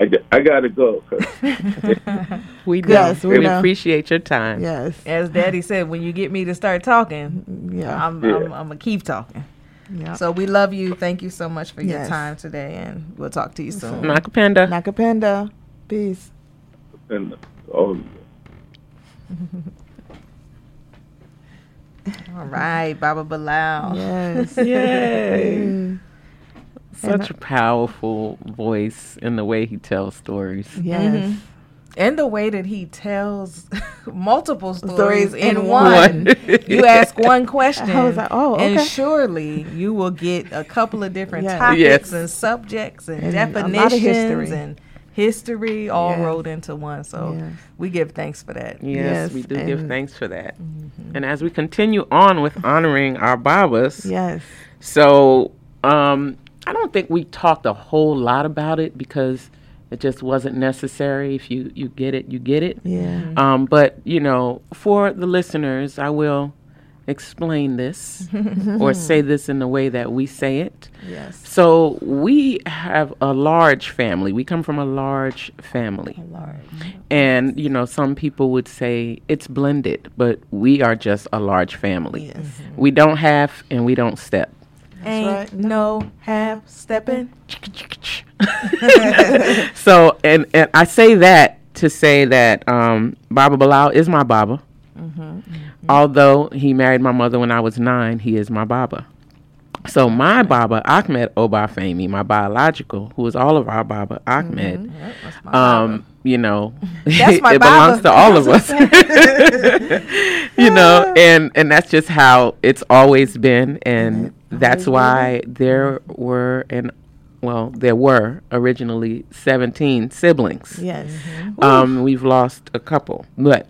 [SPEAKER 4] I, I gotta go.
[SPEAKER 1] We do.
[SPEAKER 3] Yes, we
[SPEAKER 1] we appreciate your time.
[SPEAKER 3] yes,
[SPEAKER 2] as Daddy said, when you get me to start talking,
[SPEAKER 3] yeah,
[SPEAKER 2] I'm,
[SPEAKER 4] Yeah.
[SPEAKER 2] I'm, I'm gonna keep talking.
[SPEAKER 3] yeah.
[SPEAKER 2] So we love you. Thank you so much for your time today, and we'll talk to you soon.
[SPEAKER 1] Nakapenda.
[SPEAKER 3] Nakapenda, peace.
[SPEAKER 4] and oh,
[SPEAKER 2] All right, Baba Bilal.
[SPEAKER 3] Yes.
[SPEAKER 1] Yay. Such a powerful voice in the way he tells stories.
[SPEAKER 3] yes. Mm-hmm.
[SPEAKER 2] And the way that he tells multiple stories,
[SPEAKER 3] Stories
[SPEAKER 2] in,
[SPEAKER 3] in
[SPEAKER 2] one.
[SPEAKER 1] one.
[SPEAKER 2] you ask one question,
[SPEAKER 3] I was like, oh,
[SPEAKER 2] and
[SPEAKER 3] okay.
[SPEAKER 2] surely you will get a couple of different
[SPEAKER 3] Yes.
[SPEAKER 2] topics
[SPEAKER 1] Yes.
[SPEAKER 2] and subjects and,
[SPEAKER 3] And a lot of
[SPEAKER 2] definitions
[SPEAKER 3] history.
[SPEAKER 2] and history all
[SPEAKER 3] Yes.
[SPEAKER 2] rolled into one. So
[SPEAKER 3] Yes.
[SPEAKER 2] we give thanks for that.
[SPEAKER 1] Yes,
[SPEAKER 3] Yes,
[SPEAKER 1] we do give thanks for that. And as we continue on with honoring our Babas,
[SPEAKER 3] Yes.
[SPEAKER 1] so um, I don't think we talked a whole lot about it because it just wasn't necessary. If you, you get it, you get it.
[SPEAKER 3] Yeah.
[SPEAKER 1] Um, but, you know, for the listeners, I will explain this or say this in the way that we say it.
[SPEAKER 3] Yes.
[SPEAKER 1] So we have a large family. We come from a large family. Large. And, you know, some people would say it's blended, but we are just a large family.
[SPEAKER 3] Yes. Mm-hmm.
[SPEAKER 1] We don't have and we don't step.
[SPEAKER 2] Ain't
[SPEAKER 3] right.
[SPEAKER 2] no half stepping.
[SPEAKER 1] so, and, and I say that to say that um, Baba Bilal is my Baba. Mm-hmm. Mm-hmm. Although he married my mother when I was nine, he is my Baba. So my Baba, Ahmed Obafemi, my biological, who is all of our Baba, Ahmed, um, you know,
[SPEAKER 2] That's my
[SPEAKER 1] it belongs
[SPEAKER 2] Baba.
[SPEAKER 1] to all of us. you know, and and that's just how it's always been, and that's why there were and well, there were originally seventeen siblings.
[SPEAKER 3] Yes.
[SPEAKER 1] Um, we've lost a couple, but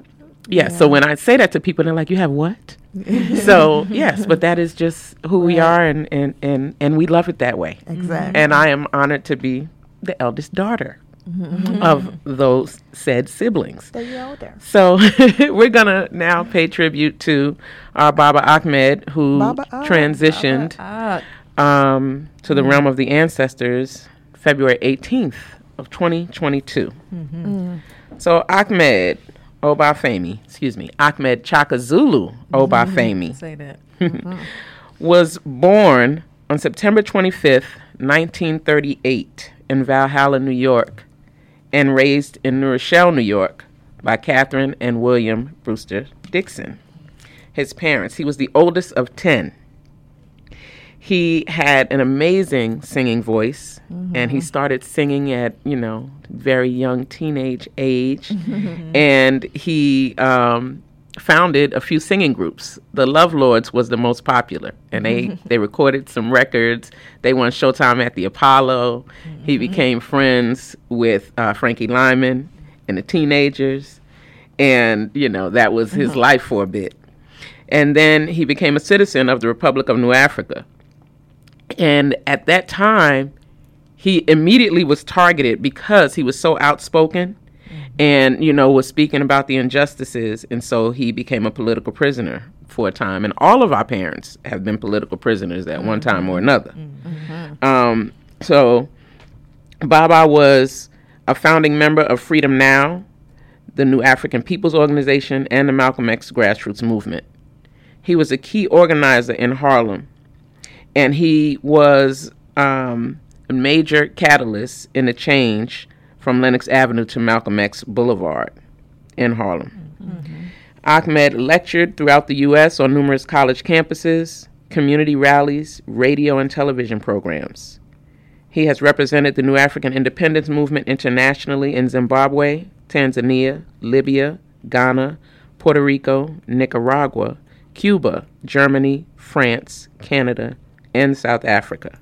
[SPEAKER 1] yeah, So when I say that to people, they're like, "You have what?" so yes, but that is just who we are, and and and and we love it that way.
[SPEAKER 3] Exactly.
[SPEAKER 1] And I am honored to be the eldest daughter of those said siblings. So we're gonna now pay tribute to our Baba Ahmed, who
[SPEAKER 3] Baba
[SPEAKER 1] transitioned
[SPEAKER 2] Ah,
[SPEAKER 1] um, to the realm of the ancestors February 18th of 2022. So Ahmed Obafemi, excuse me, Ahmed Chaka Zulu Obafemi
[SPEAKER 2] say that. Mm-hmm.
[SPEAKER 1] was born on September 25th, 1938 in Valhalla, New York, and raised in New Rochelle, New York by Catherine and William Brewster Dixon. His parents, he was the oldest of 10. He had an amazing singing voice, and he started singing at, you know, very young teenage age. and he um, founded a few singing groups. The Love Lords was the most popular, and they, they recorded some records. They won Showtime at the Apollo. He became friends with uh, Frankie Lymon and the teenagers, and, you know, that was his life for a bit. And then he became a citizen of the Republic of New Africa. And at that time, he immediately was targeted because he was so outspoken mm-hmm. and, you know, was speaking about the injustices. And so he became a political prisoner for a time. And all of our parents have been political prisoners at one time or mm-hmm. another. Mm-hmm. Um, so Baba was a founding member of Freedom Now, the New African People's Organization, and the Malcolm X grassroots movement. He was a key organizer in Harlem and he was um, a major catalyst in the change from Lenox Avenue to Malcolm X Boulevard in Harlem. Ahmed lectured throughout the U.S. on numerous college campuses, community rallies, radio, and television programs. He has represented the New African Independence Movement internationally in Zimbabwe, Tanzania, Libya, Ghana, Puerto Rico, Nicaragua, Cuba, Germany, France, Canada, and South Africa.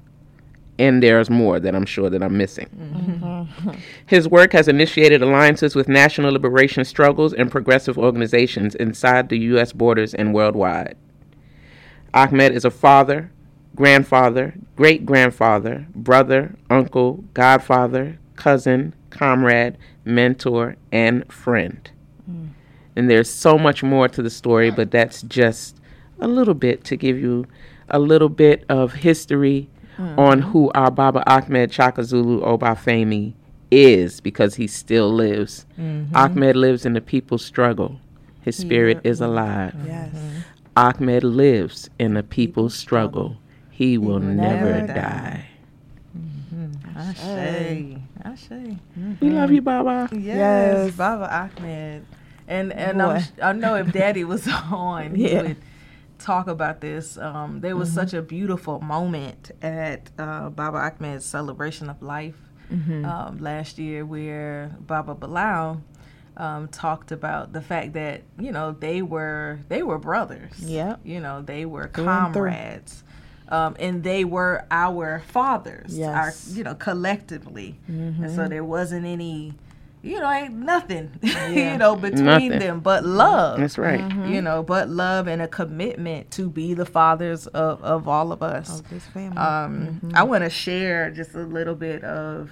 [SPEAKER 1] And there's more that I'm sure that I'm missing. Mm-hmm. His work has initiated alliances with national liberation struggles and progressive organizations inside the U.S. borders and worldwide. Ahmed is a father, grandfather, great grandfather, brother, uncle, godfather, cousin, comrade, mentor, and friend. Mm. And there's so much more to the story, but that's just a little bit to give you a little bit of history mm-hmm. on who our Baba Ahmed Chaka Zulu Obafemi is because he still lives. Mm-hmm. Ahmed lives in the people's struggle. His spirit is alive. Mm-hmm.
[SPEAKER 3] Yes.
[SPEAKER 1] Ahmed lives in the people's struggle. He will never
[SPEAKER 2] never
[SPEAKER 1] die.
[SPEAKER 2] Ashe. Ashe.
[SPEAKER 1] We love you, Baba.
[SPEAKER 2] Yes,
[SPEAKER 3] Yes.
[SPEAKER 2] Baba Ahmed. And and I'm, I know if Daddy was on, he
[SPEAKER 3] Yeah.
[SPEAKER 2] would talk about this. Um, there was such a beautiful moment at uh, Baba Ahmed's celebration of life um, last year, where Baba Bilal um, talked about the fact that you know they were they were brothers.
[SPEAKER 3] Yep.
[SPEAKER 2] You know they were comrades. Um, and they were our fathers,
[SPEAKER 3] Yes.
[SPEAKER 2] our you know collectively, and so there wasn't any, you know, ain't nothing, you know, between
[SPEAKER 1] Nothing.
[SPEAKER 2] them but love.
[SPEAKER 1] That's right.
[SPEAKER 2] You know, but love and a commitment to be the fathers of, of all of us.
[SPEAKER 3] Of this family.
[SPEAKER 2] Um, I want to share just a little bit of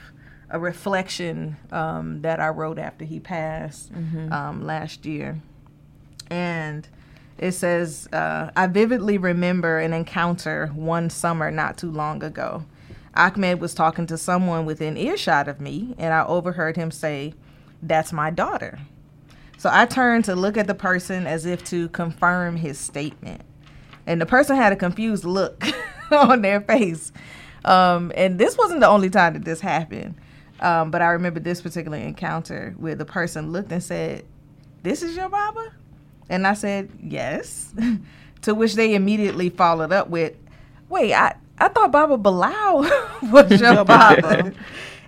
[SPEAKER 2] a reflection um, that I wrote after he passed um, last year. And it says, uh, I vividly remember an encounter one summer not too long ago. Ahmed was talking to someone within earshot of me, and I overheard him say, That's my daughter. So I turned to look at the person as if to confirm his statement. And the person had a confused look on their face. Um, and this wasn't the only time that this happened. Um, but I remember this particular encounter where the person looked and said, This is your Baba? And I said, Yes. to which they immediately followed up with, Wait, I, I thought Baba Bilal was your Baba.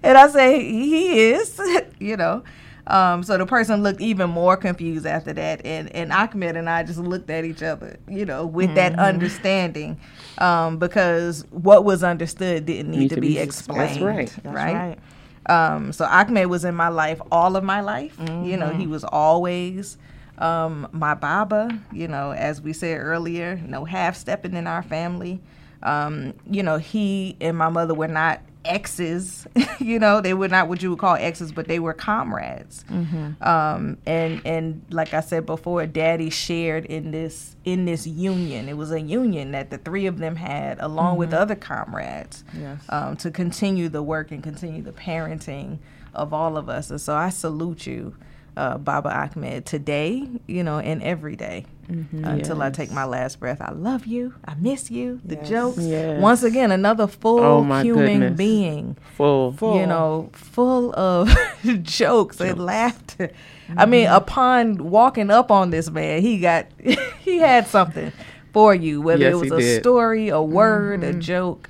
[SPEAKER 2] and I say, He is, you know. Um, so the person looked even more confused after that, and and Ahmed and I just looked at each other, you know, with that understanding, um, because what was understood didn't need, to, be, explained.
[SPEAKER 1] right.
[SPEAKER 3] That's
[SPEAKER 2] right. Um, so Ahmed was in my life all of my life. You know, he was always um, my Baba. You know, as we said earlier, no half stepping in our family. Um, you know, he and my mother were not exes. you know, they were not what you would call exes, but they were comrades. Um, and and like I said before, Daddy shared in this in this union. It was a union that the three of them had, along with other comrades
[SPEAKER 3] Yes.
[SPEAKER 2] um, to continue the work and continue the parenting of all of us. And so I salute you, uh, Baba Ahmed, today, you know, and every day mm-hmm. until I take my last breath. I love you. I miss you. The
[SPEAKER 3] Yes.
[SPEAKER 2] jokes.
[SPEAKER 1] Yes.
[SPEAKER 2] Once again, another full
[SPEAKER 1] Oh,
[SPEAKER 2] human
[SPEAKER 1] goodness.
[SPEAKER 2] being
[SPEAKER 1] Full.
[SPEAKER 3] Full.
[SPEAKER 2] you know, full of jokes and laughter. I mean, mm-hmm. upon walking up on this man, he got he had something for you, whether
[SPEAKER 1] Yes,
[SPEAKER 2] it was a
[SPEAKER 1] did.
[SPEAKER 2] story, a word, a mm-hmm. joke.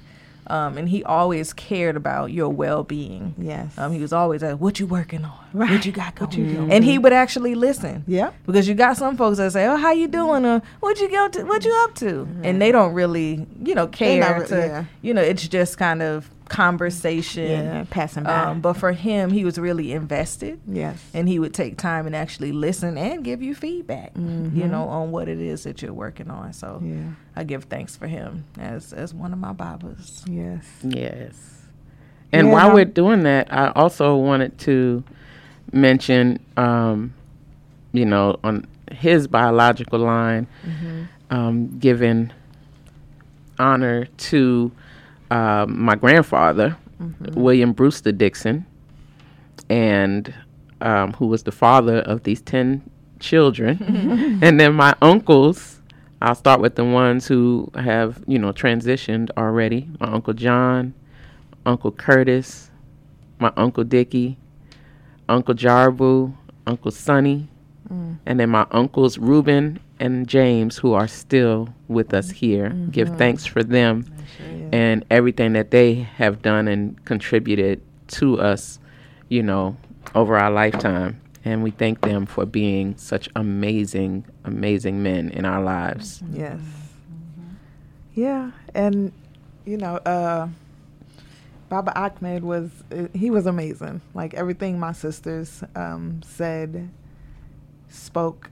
[SPEAKER 2] Um, and he always cared about your well being.
[SPEAKER 3] Yes.
[SPEAKER 2] Um, he was always like, "What you working on? What
[SPEAKER 3] Right.
[SPEAKER 2] you got going?"
[SPEAKER 3] What you doing?
[SPEAKER 2] And he would actually listen.
[SPEAKER 3] Yeah.
[SPEAKER 2] Because you got some folks that say, "Oh, how you doing?" Or "What you go to? What you up to?" And they don't really, you know, care to.
[SPEAKER 3] yeah.
[SPEAKER 2] You know, it's just kind of conversation.
[SPEAKER 3] Yeah. Passing by.
[SPEAKER 2] Um, but for him, he was really invested,
[SPEAKER 3] yes.
[SPEAKER 2] and he would take time and actually listen and give you feedback,
[SPEAKER 3] Mm-hmm.
[SPEAKER 2] you know, on what it is that you're working on. So
[SPEAKER 3] Yeah.
[SPEAKER 2] I give thanks for him as as one of my babas.
[SPEAKER 3] Yes.
[SPEAKER 1] Yes. And
[SPEAKER 3] Yeah,
[SPEAKER 1] while
[SPEAKER 3] no.
[SPEAKER 1] we're doing that, I also wanted to mention, um, you know, on his biological line, um, giving honor to um, my grandfather, William Brewster Dixon, and um, who was the father of these 10 children. and then my uncles, I'll start with the ones who have, you know, transitioned already. My Uncle John, Uncle Curtis, my Uncle Dickie, Uncle Jarbu, Uncle Sonny, and then my uncles Reuben and James, who are still with us here. Give thanks for them and everything that they have done and contributed to us, you know, over our lifetime. And we thank them for being such amazing, amazing men in our lives.
[SPEAKER 3] Yes. Yeah, and you know, uh, Baba Ahmed was uh, he was amazing. Like everything my sisters um, said, spoke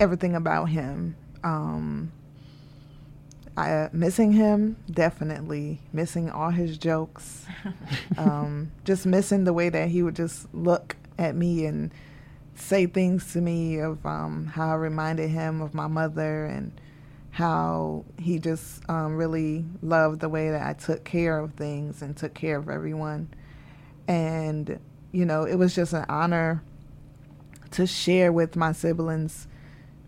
[SPEAKER 3] everything about him. Um, I uh, missing him definitely missing all his jokes. um, just missing the way that he would just look at me and say things to me of um, how I reminded him of my mother and how he just um, really loved the way that I took care of things and took care of everyone. And, you know, it was just an honor to share with my siblings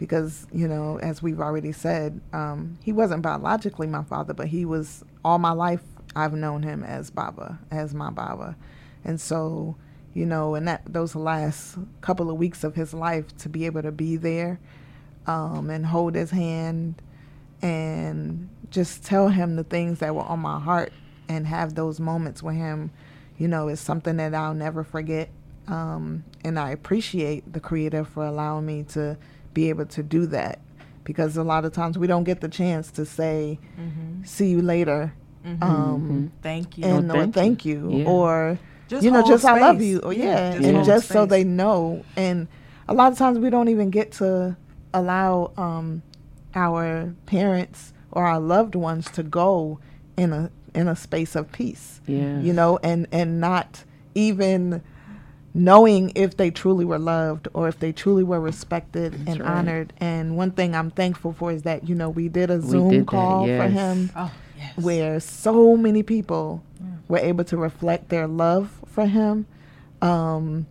[SPEAKER 3] because, you know, as we've already said, um, he wasn't biologically my father, but he was all my life. I've known him as Baba, as my Baba. And so, you know, in that those last couple of weeks of his life, to be able to be there um, and hold his hand and just tell him the things that were on my heart and have those moments with him, you know, is something that I'll never forget. Um, and I appreciate the Creator for allowing me to be able to do that. Because a lot of times we don't get the chance to say, "See you later," um,
[SPEAKER 2] Thank you.
[SPEAKER 3] and
[SPEAKER 1] Oh,
[SPEAKER 3] or
[SPEAKER 1] thank
[SPEAKER 3] thank you,
[SPEAKER 1] Yeah.
[SPEAKER 3] or
[SPEAKER 2] Just
[SPEAKER 3] you know,
[SPEAKER 2] hold
[SPEAKER 3] just I love you, or
[SPEAKER 2] Yeah,
[SPEAKER 3] yeah,
[SPEAKER 2] just
[SPEAKER 3] and
[SPEAKER 2] hold
[SPEAKER 3] just so they know. And a lot of times we don't even get to allow um, our parents or our loved ones to go in a in a space of peace
[SPEAKER 1] Yeah.
[SPEAKER 3] you know and and not even knowing if they truly were loved or if they truly were respected and
[SPEAKER 1] right.
[SPEAKER 3] honored. And one thing i'm thankful for is that you know we did a
[SPEAKER 1] We
[SPEAKER 3] zoom
[SPEAKER 1] did that,
[SPEAKER 3] call for him
[SPEAKER 2] Oh, yes.
[SPEAKER 3] where so many people were able to reflect their love for him. Um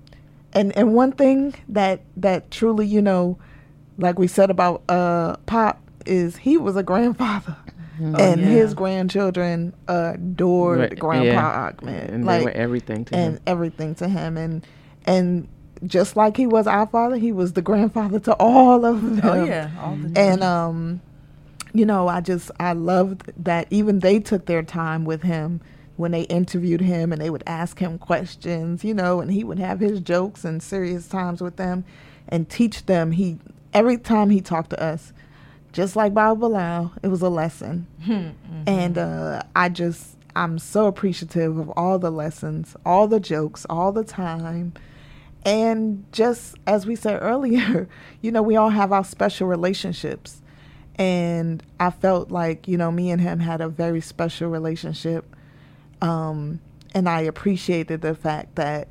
[SPEAKER 3] and and one thing that that truly you know like we said about uh pop is he was a grandfather and
[SPEAKER 2] Oh, yeah.
[SPEAKER 3] his grandchildren adored
[SPEAKER 1] Right,
[SPEAKER 3] grandpa
[SPEAKER 1] yeah.
[SPEAKER 3] Ahmed
[SPEAKER 1] And
[SPEAKER 3] like
[SPEAKER 1] they were everything to him.
[SPEAKER 3] and
[SPEAKER 1] him.
[SPEAKER 3] everything to him and and just like he was our father he was the grandfather to all of them
[SPEAKER 2] Oh yeah. All the
[SPEAKER 3] and um you know i just i loved that even they took their time with him when they interviewed him and they would ask him questions you know and he would have his jokes and serious times with them and teach them he every time he talked to us just like Baba Bilal, it was a lesson. And uh, I just, I'm so appreciative of all the lessons, all the jokes, all the time. And just as we said earlier, you know, we all have our special relationships. And I felt like, you know, me and him had a very special relationship. Um, and I appreciated the fact that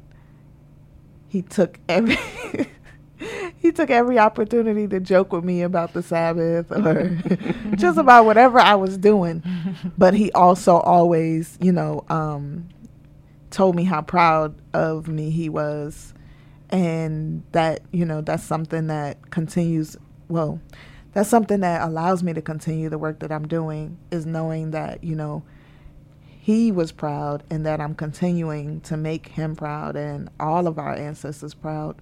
[SPEAKER 3] he took every he took every opportunity to joke with me about the Sabbath or just about whatever I was doing. But he also always, you know, um, told me how proud of me he was and that, you know, that's something that continues well, that's something that allows me to continue the work that I'm doing is knowing that, you know, he was proud and that I'm continuing to make him proud and all of our ancestors proud.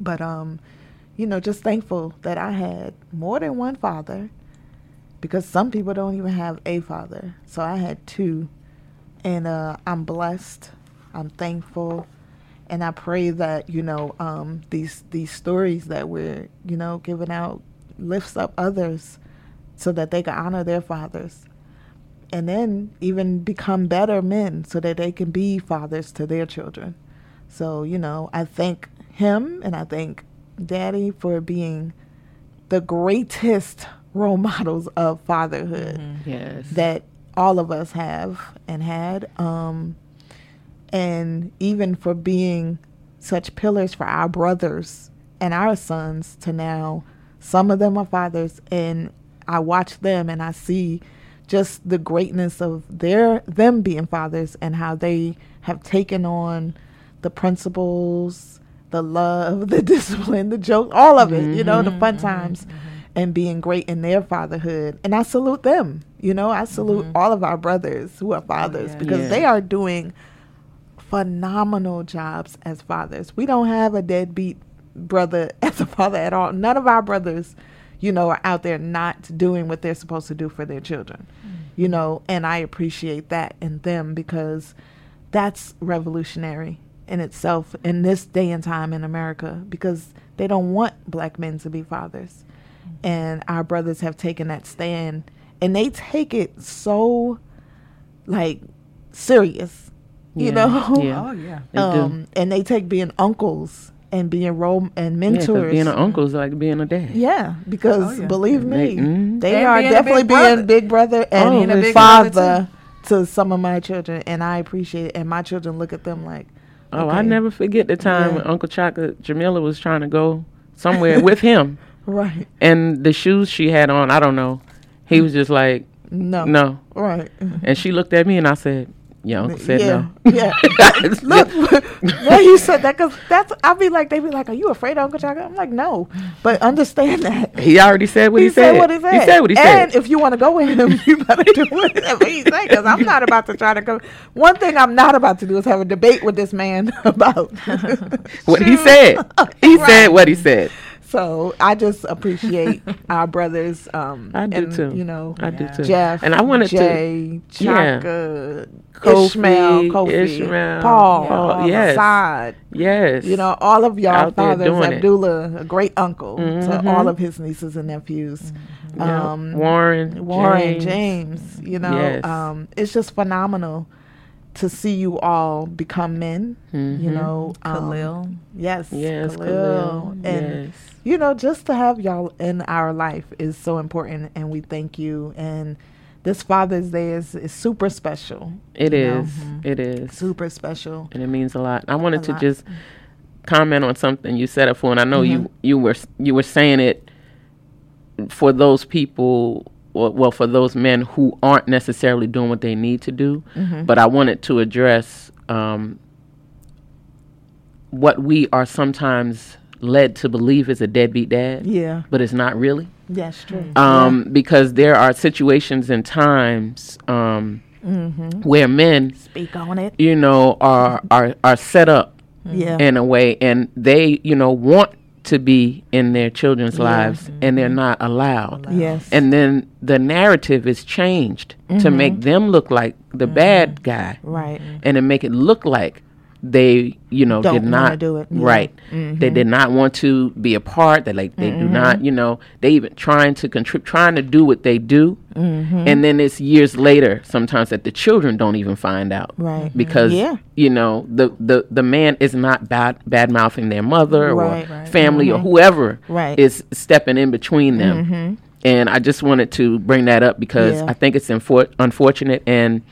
[SPEAKER 3] But um, you know, just thankful that I had more than one father because some people don't even have a father. So I had two. And uh, I'm blessed. I'm thankful. And I pray that, you know, um, these these stories that we're, you know, giving out lifts up others so that they can honor their fathers and then even become better men so that they can be fathers to their children. So, you know, I thank him and I thank daddy for being the greatest role models of fatherhood
[SPEAKER 1] Yes.
[SPEAKER 3] that all of us have and had. Um, and even for being such pillars for our brothers and our sons to now, some of them are fathers, and I watch them and I see just the greatness of their them being fathers and how they have taken on the principles, the love, the discipline, the joke, all of it, you know, the fun mm-hmm, mm-hmm, times mm-hmm. and being great in their fatherhood. And I salute them. You know, I salute all of our brothers who are fathers
[SPEAKER 2] yeah.
[SPEAKER 3] because
[SPEAKER 1] Yeah.
[SPEAKER 3] they are doing phenomenal jobs as fathers. We don't have a deadbeat brother as a father at all. None of our brothers, you know, are out there not doing what they're supposed to do for their children. You know, and I appreciate that in them because that's revolutionary in itself in this day and time in America because they don't want black men to be fathers. And our brothers have taken that stand and they take it so like serious. You
[SPEAKER 1] Yeah,
[SPEAKER 3] know?
[SPEAKER 1] yeah.
[SPEAKER 2] Oh yeah.
[SPEAKER 1] They do.
[SPEAKER 3] um, and they take being uncles and being role and
[SPEAKER 1] Yeah, 'cause
[SPEAKER 3] mentors.
[SPEAKER 1] being an uncle is like being a dad.
[SPEAKER 3] Yeah, because
[SPEAKER 2] Oh, yeah.
[SPEAKER 3] believe me,
[SPEAKER 1] They- mhm.
[SPEAKER 3] they are
[SPEAKER 2] being
[SPEAKER 3] definitely
[SPEAKER 2] big
[SPEAKER 3] being big brother and
[SPEAKER 1] Oh, Being a
[SPEAKER 2] big brother,
[SPEAKER 3] father to some of my children, and I appreciate it. And my children look at them like,
[SPEAKER 1] Oh, I never forget the time
[SPEAKER 3] Yeah.
[SPEAKER 1] when Uncle Chocolate Jamila was trying to go somewhere with him,
[SPEAKER 3] right,
[SPEAKER 1] and the shoes she had on, I don't know. He mm. was just like,
[SPEAKER 3] no,
[SPEAKER 1] no,
[SPEAKER 3] right,
[SPEAKER 1] and she looked at me and I said, "Your uncle said
[SPEAKER 3] yeah,
[SPEAKER 1] no."
[SPEAKER 3] yeah. Look, when you said that, because that's I'll be like, they be like, are you afraid of Uncle Chocolate? I'm like, no, but understand that.
[SPEAKER 1] He already said what he,
[SPEAKER 3] he said what he said.
[SPEAKER 1] He said what he
[SPEAKER 3] and
[SPEAKER 1] said.
[SPEAKER 3] if you want to go with him, you better do whatever he said. Because I'm not about to try to go. One thing I'm not about to do is have a debate with this man about.
[SPEAKER 1] What he said. He said what he said.
[SPEAKER 3] So I just appreciate our brothers. Um,
[SPEAKER 1] I do
[SPEAKER 3] and,
[SPEAKER 1] too.
[SPEAKER 3] You know,
[SPEAKER 1] I do too.
[SPEAKER 3] Jeff
[SPEAKER 1] and I wanted to
[SPEAKER 3] Jay,
[SPEAKER 1] yeah.
[SPEAKER 3] Chaka,
[SPEAKER 1] Kofi,
[SPEAKER 3] Ishmael, Kofi,
[SPEAKER 1] Ishmael,
[SPEAKER 3] Paul,
[SPEAKER 1] Paul,
[SPEAKER 3] Paul
[SPEAKER 1] yes.
[SPEAKER 3] Assad.
[SPEAKER 1] yes,
[SPEAKER 3] You know, all of y'all
[SPEAKER 1] Out
[SPEAKER 3] fathers,
[SPEAKER 1] doing it.
[SPEAKER 3] Abdullah, a great uncle
[SPEAKER 1] Mhm.
[SPEAKER 3] to all of his nieces and nephews.
[SPEAKER 1] Yeah.
[SPEAKER 3] Um,
[SPEAKER 1] Warren,
[SPEAKER 3] Warren,
[SPEAKER 1] James.
[SPEAKER 3] James, you know,
[SPEAKER 1] Yes.
[SPEAKER 3] um, it's just phenomenal to see you all become men. You
[SPEAKER 1] Mhm.
[SPEAKER 3] know, um,
[SPEAKER 2] Khalil.
[SPEAKER 3] yes,
[SPEAKER 1] Yes,
[SPEAKER 3] Khalil,
[SPEAKER 1] Khalil.
[SPEAKER 3] and
[SPEAKER 1] yes.
[SPEAKER 3] You know, just to have y'all in our life is so important, and we thank you. And this Father's Day is, is super special,
[SPEAKER 1] It is. It is.
[SPEAKER 3] super special.
[SPEAKER 1] and it means a lot. I wanted
[SPEAKER 3] A
[SPEAKER 1] to
[SPEAKER 3] lot.
[SPEAKER 1] just comment on something you said before, and I know
[SPEAKER 3] Mm-hmm.
[SPEAKER 1] you you were you were saying it for those people. Well, well, for those men who aren't necessarily doing what they need to do,
[SPEAKER 3] Mm-hmm.
[SPEAKER 1] but I wanted to address um, what we are sometimes led to believe is a deadbeat dad,
[SPEAKER 3] Yeah,
[SPEAKER 1] but it's not really.
[SPEAKER 3] that's true. Mm.
[SPEAKER 1] Um, because there are situations and times um, mm-hmm. where men,
[SPEAKER 3] Speak on it.
[SPEAKER 1] you know, are are are set up mm-hmm.
[SPEAKER 3] Yeah,
[SPEAKER 1] in a way and they you know want to be in their children's lives and they're mm-hmm. not allowed.
[SPEAKER 3] Yes,
[SPEAKER 1] and then the narrative is changed to make them look like the bad guy
[SPEAKER 3] right.
[SPEAKER 1] and to make it look like they you know
[SPEAKER 3] Don't
[SPEAKER 1] did not
[SPEAKER 3] do it, yeah.
[SPEAKER 1] right they mm-hmm. did not want to be a part they like they do mm-hmm. not you know they even trying to contribute trying to do what they do mm-hmm. and then it's years later sometimes that the children don't even find out
[SPEAKER 3] Right.
[SPEAKER 1] because
[SPEAKER 3] Yeah.
[SPEAKER 1] you know the, the the man is not bad bad mouthing their mother
[SPEAKER 3] Right.
[SPEAKER 1] or
[SPEAKER 3] Right.
[SPEAKER 1] family or whoever
[SPEAKER 3] Right.
[SPEAKER 1] is stepping in between them and i just wanted to bring that up because
[SPEAKER 3] Yeah.
[SPEAKER 1] i think it's infor- unfortunate and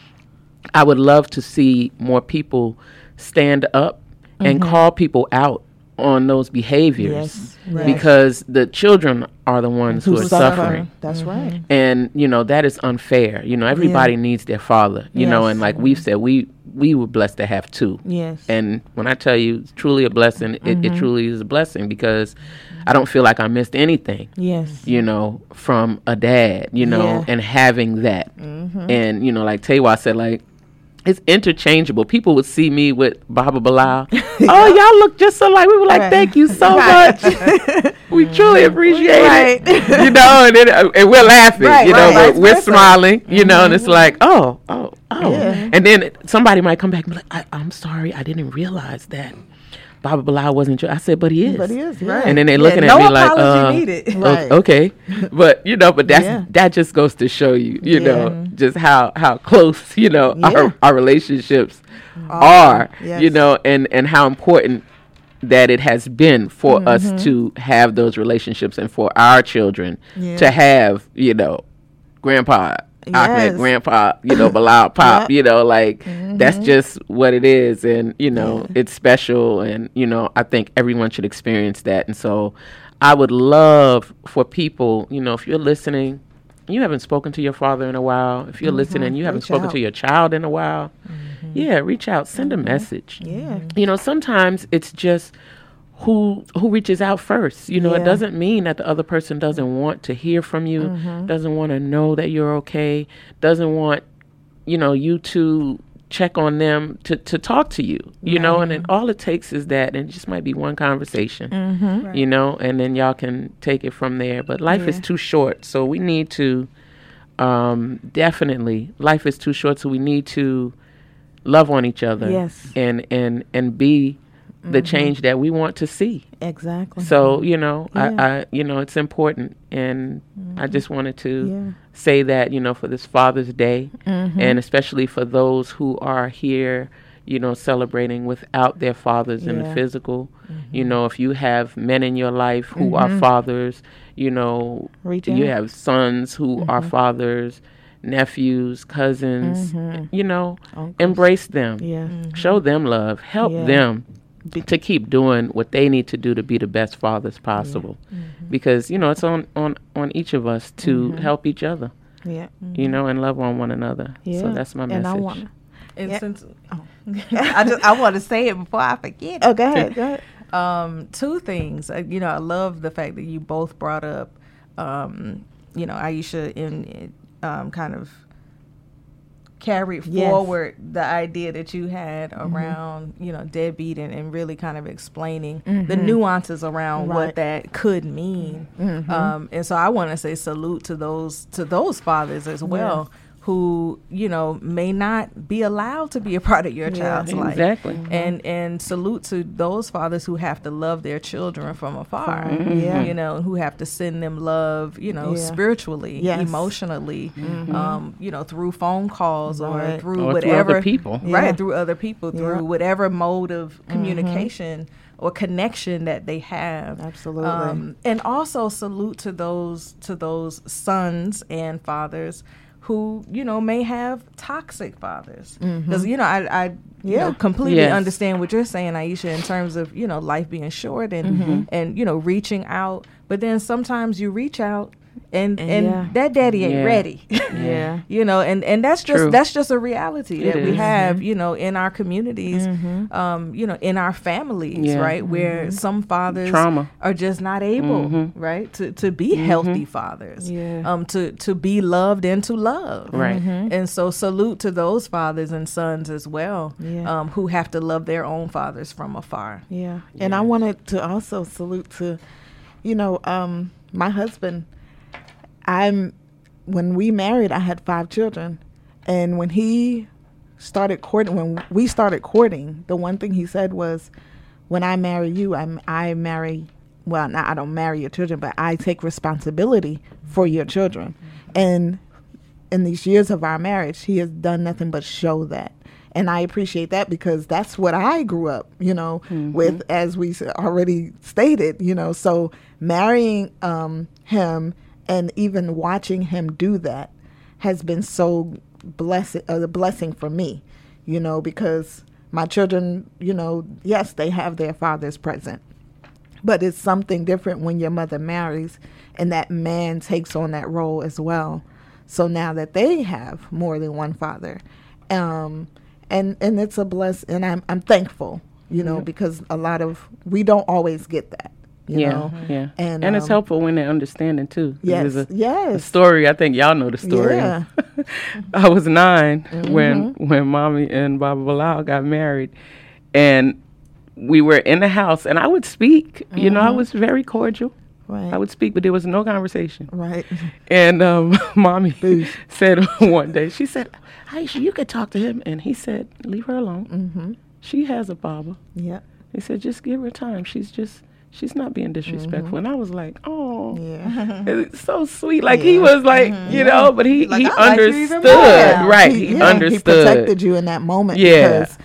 [SPEAKER 1] I would love to see more people stand up and mm-hmm. call people out on those behaviors
[SPEAKER 3] Mm-hmm. Yes, right.
[SPEAKER 1] because the children are the ones who, are
[SPEAKER 3] suffer.
[SPEAKER 1] suffering.
[SPEAKER 3] That's mm-hmm. right.
[SPEAKER 1] And you know that is unfair. You know everybody needs their father. You know, and like we've said, we we were blessed to have two.
[SPEAKER 3] Yes.
[SPEAKER 1] And when I tell you, it's truly a blessing. It, it mm-hmm. truly is a blessing because I don't feel like I missed anything
[SPEAKER 3] yes.
[SPEAKER 1] you know, from a dad, you know,
[SPEAKER 3] Yeah.
[SPEAKER 1] and having that. And, you know, like Taywa said, like, it's interchangeable. People would see me with Baba Bilal. oh, y'all look just so like we were like,
[SPEAKER 3] Right.
[SPEAKER 1] thank you so
[SPEAKER 3] Right.
[SPEAKER 1] much. we truly appreciate
[SPEAKER 3] Right.
[SPEAKER 1] it. you know, and then uh, and we're laughing, you know,
[SPEAKER 3] right.
[SPEAKER 1] but
[SPEAKER 3] Vice
[SPEAKER 1] we're smiling, you know, and it's like, oh, oh, oh.
[SPEAKER 3] Yeah.
[SPEAKER 1] And then somebody might come back and be like, I, I'm sorry, I didn't realize that. Baba Bilal wasn't your. I said, but he is.
[SPEAKER 3] But he is,
[SPEAKER 2] Right.
[SPEAKER 3] right.
[SPEAKER 1] And then they
[SPEAKER 2] Yeah,
[SPEAKER 1] looking
[SPEAKER 2] no
[SPEAKER 1] at me like,
[SPEAKER 2] apology
[SPEAKER 1] uh,
[SPEAKER 2] needed.
[SPEAKER 1] o-
[SPEAKER 3] Right.
[SPEAKER 1] okay, but you know, but that's
[SPEAKER 3] Yeah.
[SPEAKER 1] that just goes to show you, you know, just how how close you know
[SPEAKER 3] Yeah.
[SPEAKER 1] our our relationships
[SPEAKER 3] Are,
[SPEAKER 1] are, you know, and and how important that it has been for
[SPEAKER 3] Mm-hmm.
[SPEAKER 1] us to have those relationships and for our children
[SPEAKER 3] Yeah.
[SPEAKER 1] to have, you know, grandpa. Ahmed,
[SPEAKER 3] Yes.
[SPEAKER 1] grandpa, you know, Bilal, pop,
[SPEAKER 3] Yep.
[SPEAKER 1] you know, like
[SPEAKER 3] Mm-hmm.
[SPEAKER 1] that's just what it is. And, you know, it's special. And, you know, I think everyone should experience that. And so I would love for people, you know, if you're listening, you haven't spoken to your father in a while, if you're listening, you haven't
[SPEAKER 3] Mm-hmm. Reach
[SPEAKER 1] spoken
[SPEAKER 3] out.
[SPEAKER 1] to your child in a while, yeah, reach out, send a message.
[SPEAKER 3] Yeah.
[SPEAKER 1] You know, sometimes it's just who who reaches out first. You know, it doesn't mean that the other person doesn't want to hear from you,
[SPEAKER 3] Mm-hmm.
[SPEAKER 1] doesn't want to know that you're okay, doesn't want, you know, you to check on them to, to talk to you, you know, and then all it takes is that, and it just might be one conversation,
[SPEAKER 3] Mm-hmm.
[SPEAKER 1] you know, and then y'all can take it from there. But life is too short, so we need to, um, definitely, life is too short, so we need to love on each other,
[SPEAKER 3] Yes.
[SPEAKER 1] and and and be the change that we want to see.
[SPEAKER 3] Exactly.
[SPEAKER 1] So you know,
[SPEAKER 3] Yeah. Mm-hmm.
[SPEAKER 1] I, I you know it's important, and I just wanted to
[SPEAKER 3] Yeah.
[SPEAKER 1] say that you know for this Father's Day,
[SPEAKER 3] Mm-hmm.
[SPEAKER 1] and especially for those who are here, you know, celebrating without their fathers in the
[SPEAKER 3] Yeah. Mm-hmm.
[SPEAKER 1] physical. You know, if you have men in your life who are fathers, you know, you have sons who are
[SPEAKER 3] Mm-hmm.
[SPEAKER 1] fathers, nephews, cousins. You know,
[SPEAKER 3] Uncles.
[SPEAKER 1] embrace them
[SPEAKER 3] Yeah.
[SPEAKER 1] show them love help
[SPEAKER 3] Yeah.
[SPEAKER 1] them to keep doing what they need to do to be the best fathers possible
[SPEAKER 3] Mm-hmm.
[SPEAKER 1] because you know it's on on on each of us to help each other
[SPEAKER 3] Yeah.
[SPEAKER 1] you know and love on one another
[SPEAKER 3] Yeah.
[SPEAKER 1] so that's my
[SPEAKER 3] And I
[SPEAKER 1] message
[SPEAKER 3] want.
[SPEAKER 2] And
[SPEAKER 3] Yeah.
[SPEAKER 2] since I just I want to say it before I forget.
[SPEAKER 3] Oh, go ahead. Go ahead.
[SPEAKER 2] Um, two things. Uh, you know, I love the fact that you both brought up, um, you know, Aisha in um, kind of carried
[SPEAKER 3] Yes.
[SPEAKER 2] forward the idea that you had
[SPEAKER 3] Mm-hmm.
[SPEAKER 2] around, you know, deadbeat and, and really kind of explaining the nuances around
[SPEAKER 3] Mm-hmm. Right.
[SPEAKER 2] what that could mean.
[SPEAKER 3] Mhm.
[SPEAKER 2] Um, and so I want to say salute to those to those fathers as well. Who you know may not be allowed to be a part of your
[SPEAKER 3] Yeah.
[SPEAKER 2] child's life,
[SPEAKER 1] Exactly.
[SPEAKER 2] and and salute to those fathers who have to love their children from afar.
[SPEAKER 3] Mhm. Yeah.
[SPEAKER 2] you know, who have to send them love, you know,
[SPEAKER 3] Yeah.
[SPEAKER 2] spiritually,
[SPEAKER 3] Yes.
[SPEAKER 2] emotionally, um, you know, through phone calls or through
[SPEAKER 1] Or through
[SPEAKER 2] whatever
[SPEAKER 1] other people.
[SPEAKER 3] Yeah.
[SPEAKER 2] right? Through other people,
[SPEAKER 3] Yeah.
[SPEAKER 2] through whatever mode of communication or connection that they have.
[SPEAKER 3] Absolutely.
[SPEAKER 2] Um, and also salute to those to those sons and fathers who you know may have toxic fathers mm-hmm. because you know I, I you know
[SPEAKER 3] Yeah.
[SPEAKER 2] completely
[SPEAKER 1] Yes.
[SPEAKER 2] understand what you're saying Aisha in terms of you know life being short and mm-hmm. and you know reaching out but then sometimes you reach out and
[SPEAKER 3] And
[SPEAKER 2] and
[SPEAKER 3] yeah.
[SPEAKER 2] that daddy ain't
[SPEAKER 1] Yeah.
[SPEAKER 2] ready
[SPEAKER 3] yeah.
[SPEAKER 2] you know and and that's just
[SPEAKER 1] True.
[SPEAKER 2] that's just a reality
[SPEAKER 1] It
[SPEAKER 2] that we
[SPEAKER 1] is.
[SPEAKER 2] have you know in our communities
[SPEAKER 3] Mm-hmm.
[SPEAKER 2] um you know in our families
[SPEAKER 1] Yeah.
[SPEAKER 2] right where some fathers
[SPEAKER 1] Trauma.
[SPEAKER 2] are just not able
[SPEAKER 1] Mhm.
[SPEAKER 2] right to to be healthy fathers
[SPEAKER 3] Yeah.
[SPEAKER 2] um to to be loved and to love
[SPEAKER 1] Right.
[SPEAKER 2] and so salute to those fathers and sons as well
[SPEAKER 3] Yeah.
[SPEAKER 2] um who have to love their own fathers from afar
[SPEAKER 3] Yeah. And I wanted to also salute to, you know, um, my husband. I'm, when we married, I had five children. And when he started courting, when we started courting, the one thing he said was, when I marry you, I'm, I marry, well, not, I don't marry your children, but I take responsibility for your children. And in these years of our marriage, he has done nothing but show that. And I appreciate that because that's what I grew up, you know, with, as we already stated, you know. So marrying um, him and even watching him do that has been so blessed, uh, a blessing for me, you know, because my children, you know, yes, they have their fathers present, but it's something different when your mother marries and that man takes on that role as well. So now that they have more than one father, um, and and it's a bless, and I'm I'm thankful, you know, because a lot of we don't always get that, you
[SPEAKER 1] yeah,
[SPEAKER 3] know.
[SPEAKER 1] yeah,
[SPEAKER 3] And,
[SPEAKER 1] and, it's
[SPEAKER 3] um,
[SPEAKER 1] helpful when they're understanding too.
[SPEAKER 3] Yes,
[SPEAKER 1] a, a
[SPEAKER 3] yes,
[SPEAKER 1] story. I think y'all know the story.
[SPEAKER 3] Yeah.
[SPEAKER 1] I was 9 when
[SPEAKER 3] Mm-hmm.
[SPEAKER 1] when mommy and Baba Bilal got married, and we were in the house, and I would speak. You know, I
[SPEAKER 3] Mm-hmm.
[SPEAKER 1] was very cordial.
[SPEAKER 3] right,
[SPEAKER 1] I would speak, but there was no conversation.
[SPEAKER 3] right,
[SPEAKER 1] And um, mommy
[SPEAKER 3] Boosh.
[SPEAKER 1] said one day, she said, Aisha, you could talk to him. And he said, leave her alone.
[SPEAKER 3] mm-hmm,
[SPEAKER 1] She has a Baba.
[SPEAKER 3] yeah,
[SPEAKER 1] He said, just give her time. She's just, she's not being disrespectful. And I was like, oh,
[SPEAKER 3] yeah.
[SPEAKER 1] it's so sweet. Like he was like, you know, but he,
[SPEAKER 2] Like,
[SPEAKER 1] he
[SPEAKER 2] I like you even
[SPEAKER 1] understood.
[SPEAKER 2] more now.
[SPEAKER 1] Right. He,
[SPEAKER 3] yeah,
[SPEAKER 1] understood.
[SPEAKER 3] He protected you in that moment.
[SPEAKER 1] Yeah.
[SPEAKER 3] Because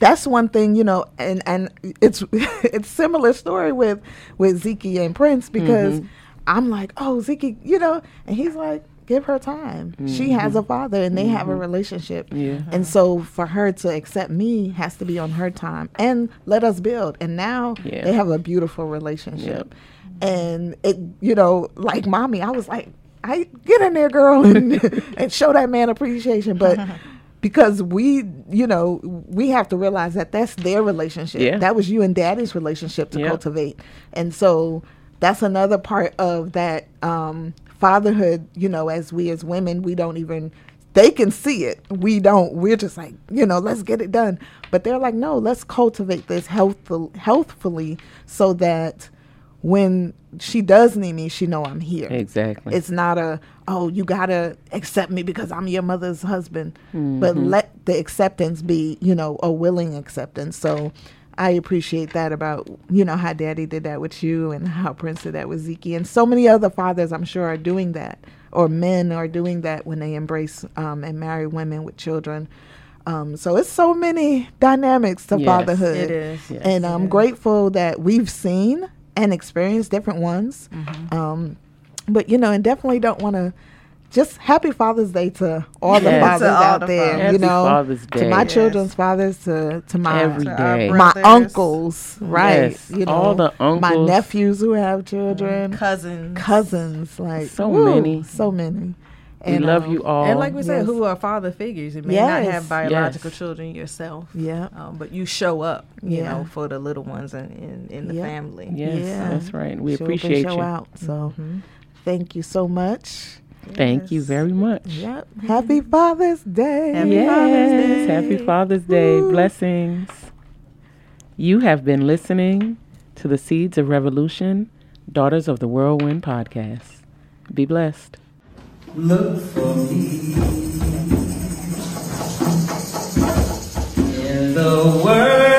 [SPEAKER 3] that's one thing, you know, and and it's it's similar story with with Zeke and Prince because
[SPEAKER 1] Mm-hmm.
[SPEAKER 3] I'm like, oh Zeke, you know, and he's like, give her time. She has a father, and they have a relationship.
[SPEAKER 1] Mm-hmm. Yeah.
[SPEAKER 3] And so for her to accept me has to be on her time and let us build. And now
[SPEAKER 1] Yeah.
[SPEAKER 3] they have a beautiful relationship. And it, you know, like mommy, I was like, I get in there, girl, and, and show that man appreciation. But because we, you know, we have to realize that that's their relationship.
[SPEAKER 1] Yeah.
[SPEAKER 3] That was you and daddy's relationship to
[SPEAKER 1] Yeah.
[SPEAKER 3] cultivate. And so that's another part of that um, fatherhood, you know, as we as women, we don't even they can see it. We don't. We're just like, you know, let's get it done. But they're like, no, let's cultivate this healthful, healthfully so that when she does need me, she know I'm here.
[SPEAKER 1] Exactly.
[SPEAKER 3] It's not a oh you gotta accept me because I'm your mother's husband, but mm-hmm. let the acceptance be you know a willing acceptance. So I appreciate that about you know how Daddy did that with you and how Prince did that with Zeke and so many other fathers I'm sure are doing that or men are doing that when they embrace um, and marry women with children. Um, so it's so many dynamics to
[SPEAKER 1] Yes.
[SPEAKER 3] fatherhood.
[SPEAKER 2] It is.
[SPEAKER 1] Yes.
[SPEAKER 3] And I'm grateful that we've seen and experienced different ones.
[SPEAKER 2] Mm-hmm.
[SPEAKER 3] Um, but, you know, and definitely don't want to just happy Father's Day to all the
[SPEAKER 1] Yes.
[SPEAKER 3] fathers
[SPEAKER 2] To all
[SPEAKER 3] out
[SPEAKER 2] the
[SPEAKER 3] there.
[SPEAKER 2] fathers.
[SPEAKER 3] You know,
[SPEAKER 1] Father's
[SPEAKER 3] to my
[SPEAKER 2] Yes.
[SPEAKER 3] children's fathers, to, to my
[SPEAKER 1] Every
[SPEAKER 2] To
[SPEAKER 3] my uncles, right?
[SPEAKER 1] Yes,
[SPEAKER 3] You know,
[SPEAKER 1] all the uncles, my
[SPEAKER 3] nephews who have children,
[SPEAKER 2] cousins,
[SPEAKER 3] cousins, like
[SPEAKER 1] So
[SPEAKER 3] woo,
[SPEAKER 1] many.
[SPEAKER 3] so many.
[SPEAKER 1] we love
[SPEAKER 3] um,
[SPEAKER 1] you all.
[SPEAKER 2] And like we said, who are father figures? You may not have biological
[SPEAKER 1] Yes.
[SPEAKER 2] children yourself,
[SPEAKER 3] Yeah,
[SPEAKER 2] um, but you show up, you
[SPEAKER 3] Yeah.
[SPEAKER 2] know, for the little ones in, in, in the
[SPEAKER 3] Yeah.
[SPEAKER 2] family.
[SPEAKER 1] yes,
[SPEAKER 3] Yeah.
[SPEAKER 1] that's right. We
[SPEAKER 3] Show up and
[SPEAKER 1] appreciate
[SPEAKER 3] show
[SPEAKER 1] you.
[SPEAKER 3] out. So
[SPEAKER 2] Mhm.
[SPEAKER 3] thank you so much.
[SPEAKER 1] Thank you very much.
[SPEAKER 3] Yep. Happy Father's Day.
[SPEAKER 2] Happy
[SPEAKER 1] yes,
[SPEAKER 2] Father's Day.
[SPEAKER 1] happy Father's Day.
[SPEAKER 3] Woo.
[SPEAKER 1] Blessings. You have been listening to the Seeds of Revolution, Daughters of the Whirlwind podcast. Be blessed.
[SPEAKER 5] Look for me in the world.